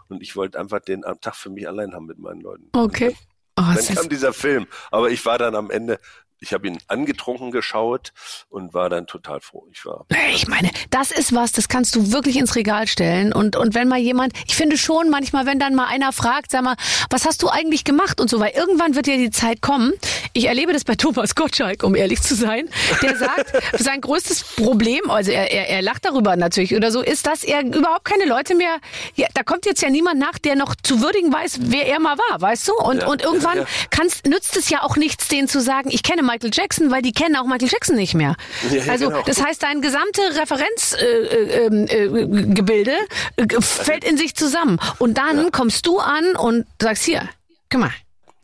Speaker 4: Und ich wollte einfach den am Tag für mich allein haben mit meinen Leuten.
Speaker 2: Okay.
Speaker 4: Oh, dann kam dieser Film. Aber ich war dann am Ende ich habe ihn angetrunken geschaut und war dann total froh. Ich war.
Speaker 2: Ich meine, das ist was, das kannst du wirklich ins Regal stellen. Und, und wenn mal jemand, ich finde schon manchmal, wenn dann mal einer fragt, sag mal, was hast du eigentlich gemacht und so, weil irgendwann wird ja die Zeit kommen. Ich erlebe das bei Thomas Gottschalk, um ehrlich zu sein. Der sagt, sein größtes Problem, also er, er, er lacht darüber natürlich oder so, ist, dass er überhaupt keine Leute mehr, ja, da kommt jetzt ja niemand nach, der noch zu würdigen weiß, wer er mal war, weißt du? Und, ja, und irgendwann ja, ja. Kannst, nützt es ja auch nichts, denen zu sagen, ich kenne Michael Jackson, weil die kennen auch Michael Jackson nicht mehr. Ja, also genau. das heißt, dein gesamte Referenzgebilde äh, äh, äh, fällt in sich zusammen. Und dann ja. kommst du an und sagst hier, guck mal,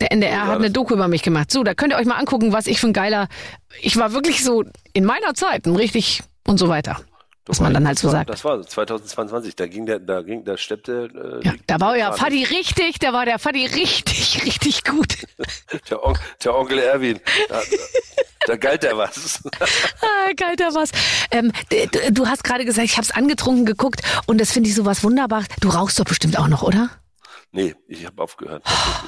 Speaker 2: der NDR ja, hat eine Doku über mich gemacht. So, da könnt ihr euch mal angucken, was ich für ein geiler. Ich war wirklich so in meiner Zeit ein richtig und so weiter was man dann halt so
Speaker 4: war,
Speaker 2: sagt.
Speaker 4: Das war 2022, da ging der, da ging, da steppte.
Speaker 2: Äh, ja, da war ja Fadi richtig, da war der Fadi richtig, richtig gut.
Speaker 4: der, On der Onkel Erwin, da, da galt der was.
Speaker 2: ah, galt der was. Ähm, du, du hast gerade gesagt, ich habe es angetrunken geguckt und das finde ich sowas wunderbar. Du rauchst doch bestimmt auch noch, oder?
Speaker 4: Nee, ich habe aufgehört.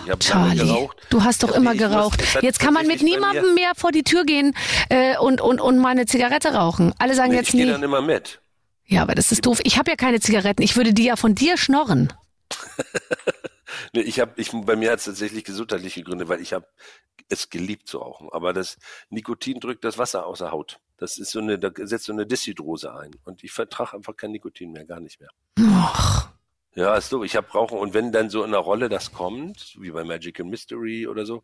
Speaker 2: Ich hab Charlie, geraucht. du hast doch immer geraucht. Muss, jetzt kann man mit niemandem mehr vor die Tür gehen äh, und, und, und mal eine Zigarette rauchen. Alle sagen
Speaker 4: nee,
Speaker 2: jetzt
Speaker 4: ich nie. Ich gehe dann immer mit.
Speaker 2: Ja, aber das ist doof. Ich habe ja keine Zigaretten. Ich würde die ja von dir schnorren.
Speaker 4: nee, ich habe, ich, bei mir hat es tatsächlich gesundheitliche Gründe, weil ich habe es geliebt zu rauchen. Aber das Nikotin drückt das Wasser aus der Haut. Das ist so eine, da setzt so eine Deshydrose ein. Und ich vertrage einfach kein Nikotin mehr, gar nicht mehr.
Speaker 2: Och.
Speaker 4: Ja, ist so. Ich habe Rauchen und wenn dann so in einer Rolle das kommt, wie bei Magical Mystery oder so,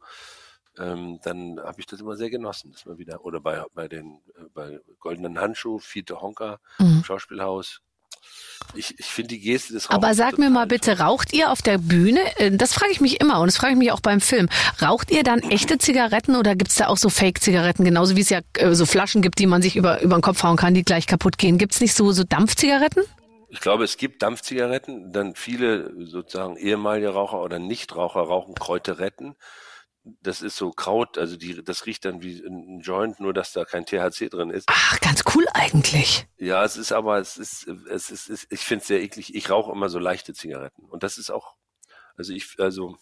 Speaker 4: ähm, dann habe ich das immer sehr genossen, dass man wieder oder bei bei den äh, bei Goldenen Handschuh, Fiete Honka mhm. im Schauspielhaus. Ich, ich finde die Geste des
Speaker 2: Rauchens Aber sag mir mal bitte, toll. raucht ihr auf der Bühne? Äh, das frage ich mich immer und das frage ich mich auch beim Film. Raucht ihr dann echte Zigaretten oder gibt's da auch so Fake-Zigaretten, genauso wie es ja äh, so Flaschen gibt, die man sich über, über den Kopf hauen kann, die gleich kaputt gehen? Gibt's nicht so, so Dampfzigaretten?
Speaker 4: Ich glaube, es gibt Dampfzigaretten, dann viele sozusagen ehemalige Raucher oder Nichtraucher rauchen Kräuteretten. Das ist so Kraut, also die, das riecht dann wie ein Joint, nur dass da kein THC drin ist.
Speaker 2: Ach, ganz cool eigentlich.
Speaker 4: Ja, es ist aber, es ist, es ist, es, ich finde es sehr eklig. Ich rauche immer so leichte Zigaretten. Und das ist auch, also ich, also,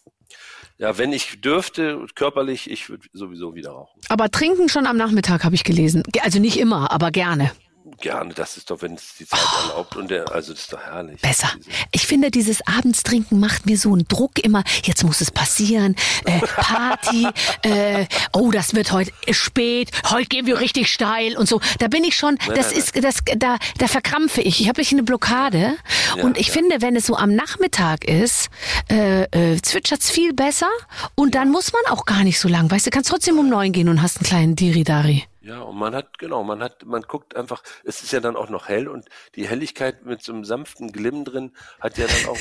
Speaker 4: ja, wenn ich dürfte, körperlich, ich würde sowieso wieder rauchen.
Speaker 2: Aber trinken schon am Nachmittag, habe ich gelesen. Also nicht immer, aber gerne.
Speaker 4: Gerne, das ist doch, wenn es die Zeit oh. erlaubt und der, also das ist doch herrlich.
Speaker 2: Besser. Ich finde, dieses Abendstrinken macht mir so einen Druck immer, jetzt muss es passieren, äh, Party, äh, oh, das wird heute spät, heute gehen wir richtig steil und so. Da bin ich schon, das nein, ist, das, da, da verkrampfe ich. Ich habe ich eine Blockade ja, und ich ja. finde, wenn es so am Nachmittag ist, äh, äh, zwitschert's viel besser und dann muss man auch gar nicht so lang, weißt du, kannst trotzdem um neun gehen und hast einen kleinen Diridari.
Speaker 4: Ja, und man hat, genau, man hat, man guckt einfach, es ist ja dann auch noch hell und die Helligkeit mit so einem sanften Glimm drin hat ja dann auch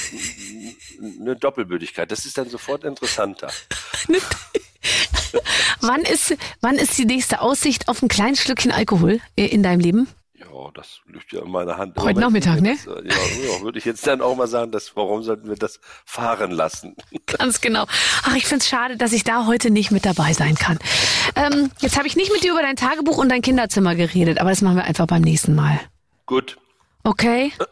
Speaker 4: eine Doppelbödigkeit. Das ist dann sofort interessanter.
Speaker 2: wann ist, wann ist die nächste Aussicht auf ein kleines Stückchen Alkohol in deinem Leben?
Speaker 4: Ja, das liegt ja in meiner Hand.
Speaker 2: Heute Nachmittag, ne?
Speaker 4: Das, ja, ja, würde ich jetzt dann auch mal sagen, dass, warum sollten wir das fahren lassen?
Speaker 2: Ganz genau. Ach, ich finde es schade, dass ich da heute nicht mit dabei sein kann. Ähm, jetzt habe ich nicht mit dir über dein Tagebuch und dein Kinderzimmer geredet, aber das machen wir einfach beim nächsten Mal.
Speaker 4: Gut.
Speaker 2: Okay.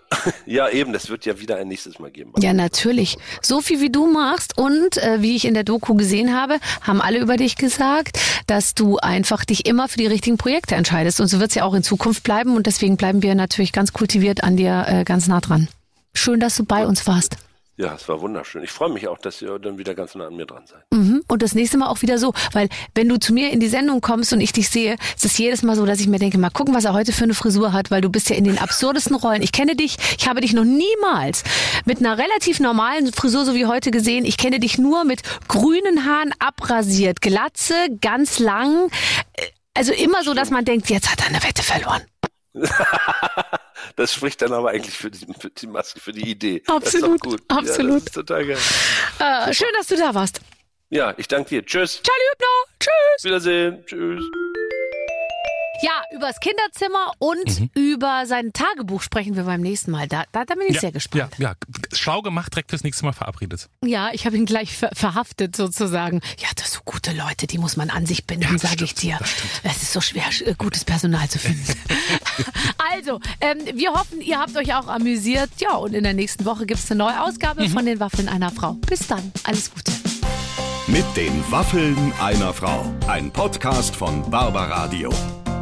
Speaker 4: Ja, eben, das wird ja wieder ein nächstes Mal geben.
Speaker 2: Ja, natürlich. So viel wie du machst und äh, wie ich in der Doku gesehen habe, haben alle über dich gesagt, dass du einfach dich immer für die richtigen Projekte entscheidest. Und so wird es ja auch in Zukunft bleiben und deswegen bleiben wir natürlich ganz kultiviert an dir äh, ganz nah dran. Schön, dass du bei uns warst.
Speaker 4: Ja, es war wunderschön. Ich freue mich auch, dass ihr dann wieder ganz nah an mir dran seid.
Speaker 2: Mhm. Und das nächste Mal auch wieder so, weil wenn du zu mir in die Sendung kommst und ich dich sehe, ist es jedes Mal so, dass ich mir denke, mal gucken, was er heute für eine Frisur hat, weil du bist ja in den absurdesten Rollen. Ich kenne dich, ich habe dich noch niemals mit einer relativ normalen Frisur so wie heute gesehen. Ich kenne dich nur mit grünen Haaren abrasiert, Glatze, ganz lang. Also immer so, dass man denkt, jetzt hat er eine Wette verloren.
Speaker 4: das spricht dann aber eigentlich für die, für die Maske, für die Idee.
Speaker 2: Absolut, gut. absolut. Ja, das
Speaker 4: ist total geil.
Speaker 2: Äh, schön, dass du da warst.
Speaker 4: Ja, ich danke dir. Tschüss.
Speaker 2: Charlie Hübner. Tschüss.
Speaker 4: Wiedersehen. Tschüss.
Speaker 2: Ja, übers Kinderzimmer und mhm. über sein Tagebuch sprechen wir beim nächsten Mal. Da, da, da bin ich
Speaker 3: ja,
Speaker 2: sehr gespannt.
Speaker 3: Ja, ja, schlau gemacht, direkt fürs nächste Mal verabredet.
Speaker 2: Ja, ich habe ihn gleich ver verhaftet sozusagen. Ja, das sind so gute Leute, die muss man an sich binden, ja, sage ich dir. Es ist so schwer, äh, gutes Personal zu finden. also, ähm, wir hoffen, ihr habt euch auch amüsiert. Ja, und in der nächsten Woche gibt es eine neue Ausgabe mhm. von den Waffeln einer Frau. Bis dann, alles Gute.
Speaker 1: Mit den Waffeln einer Frau. Ein Podcast von Barbaradio.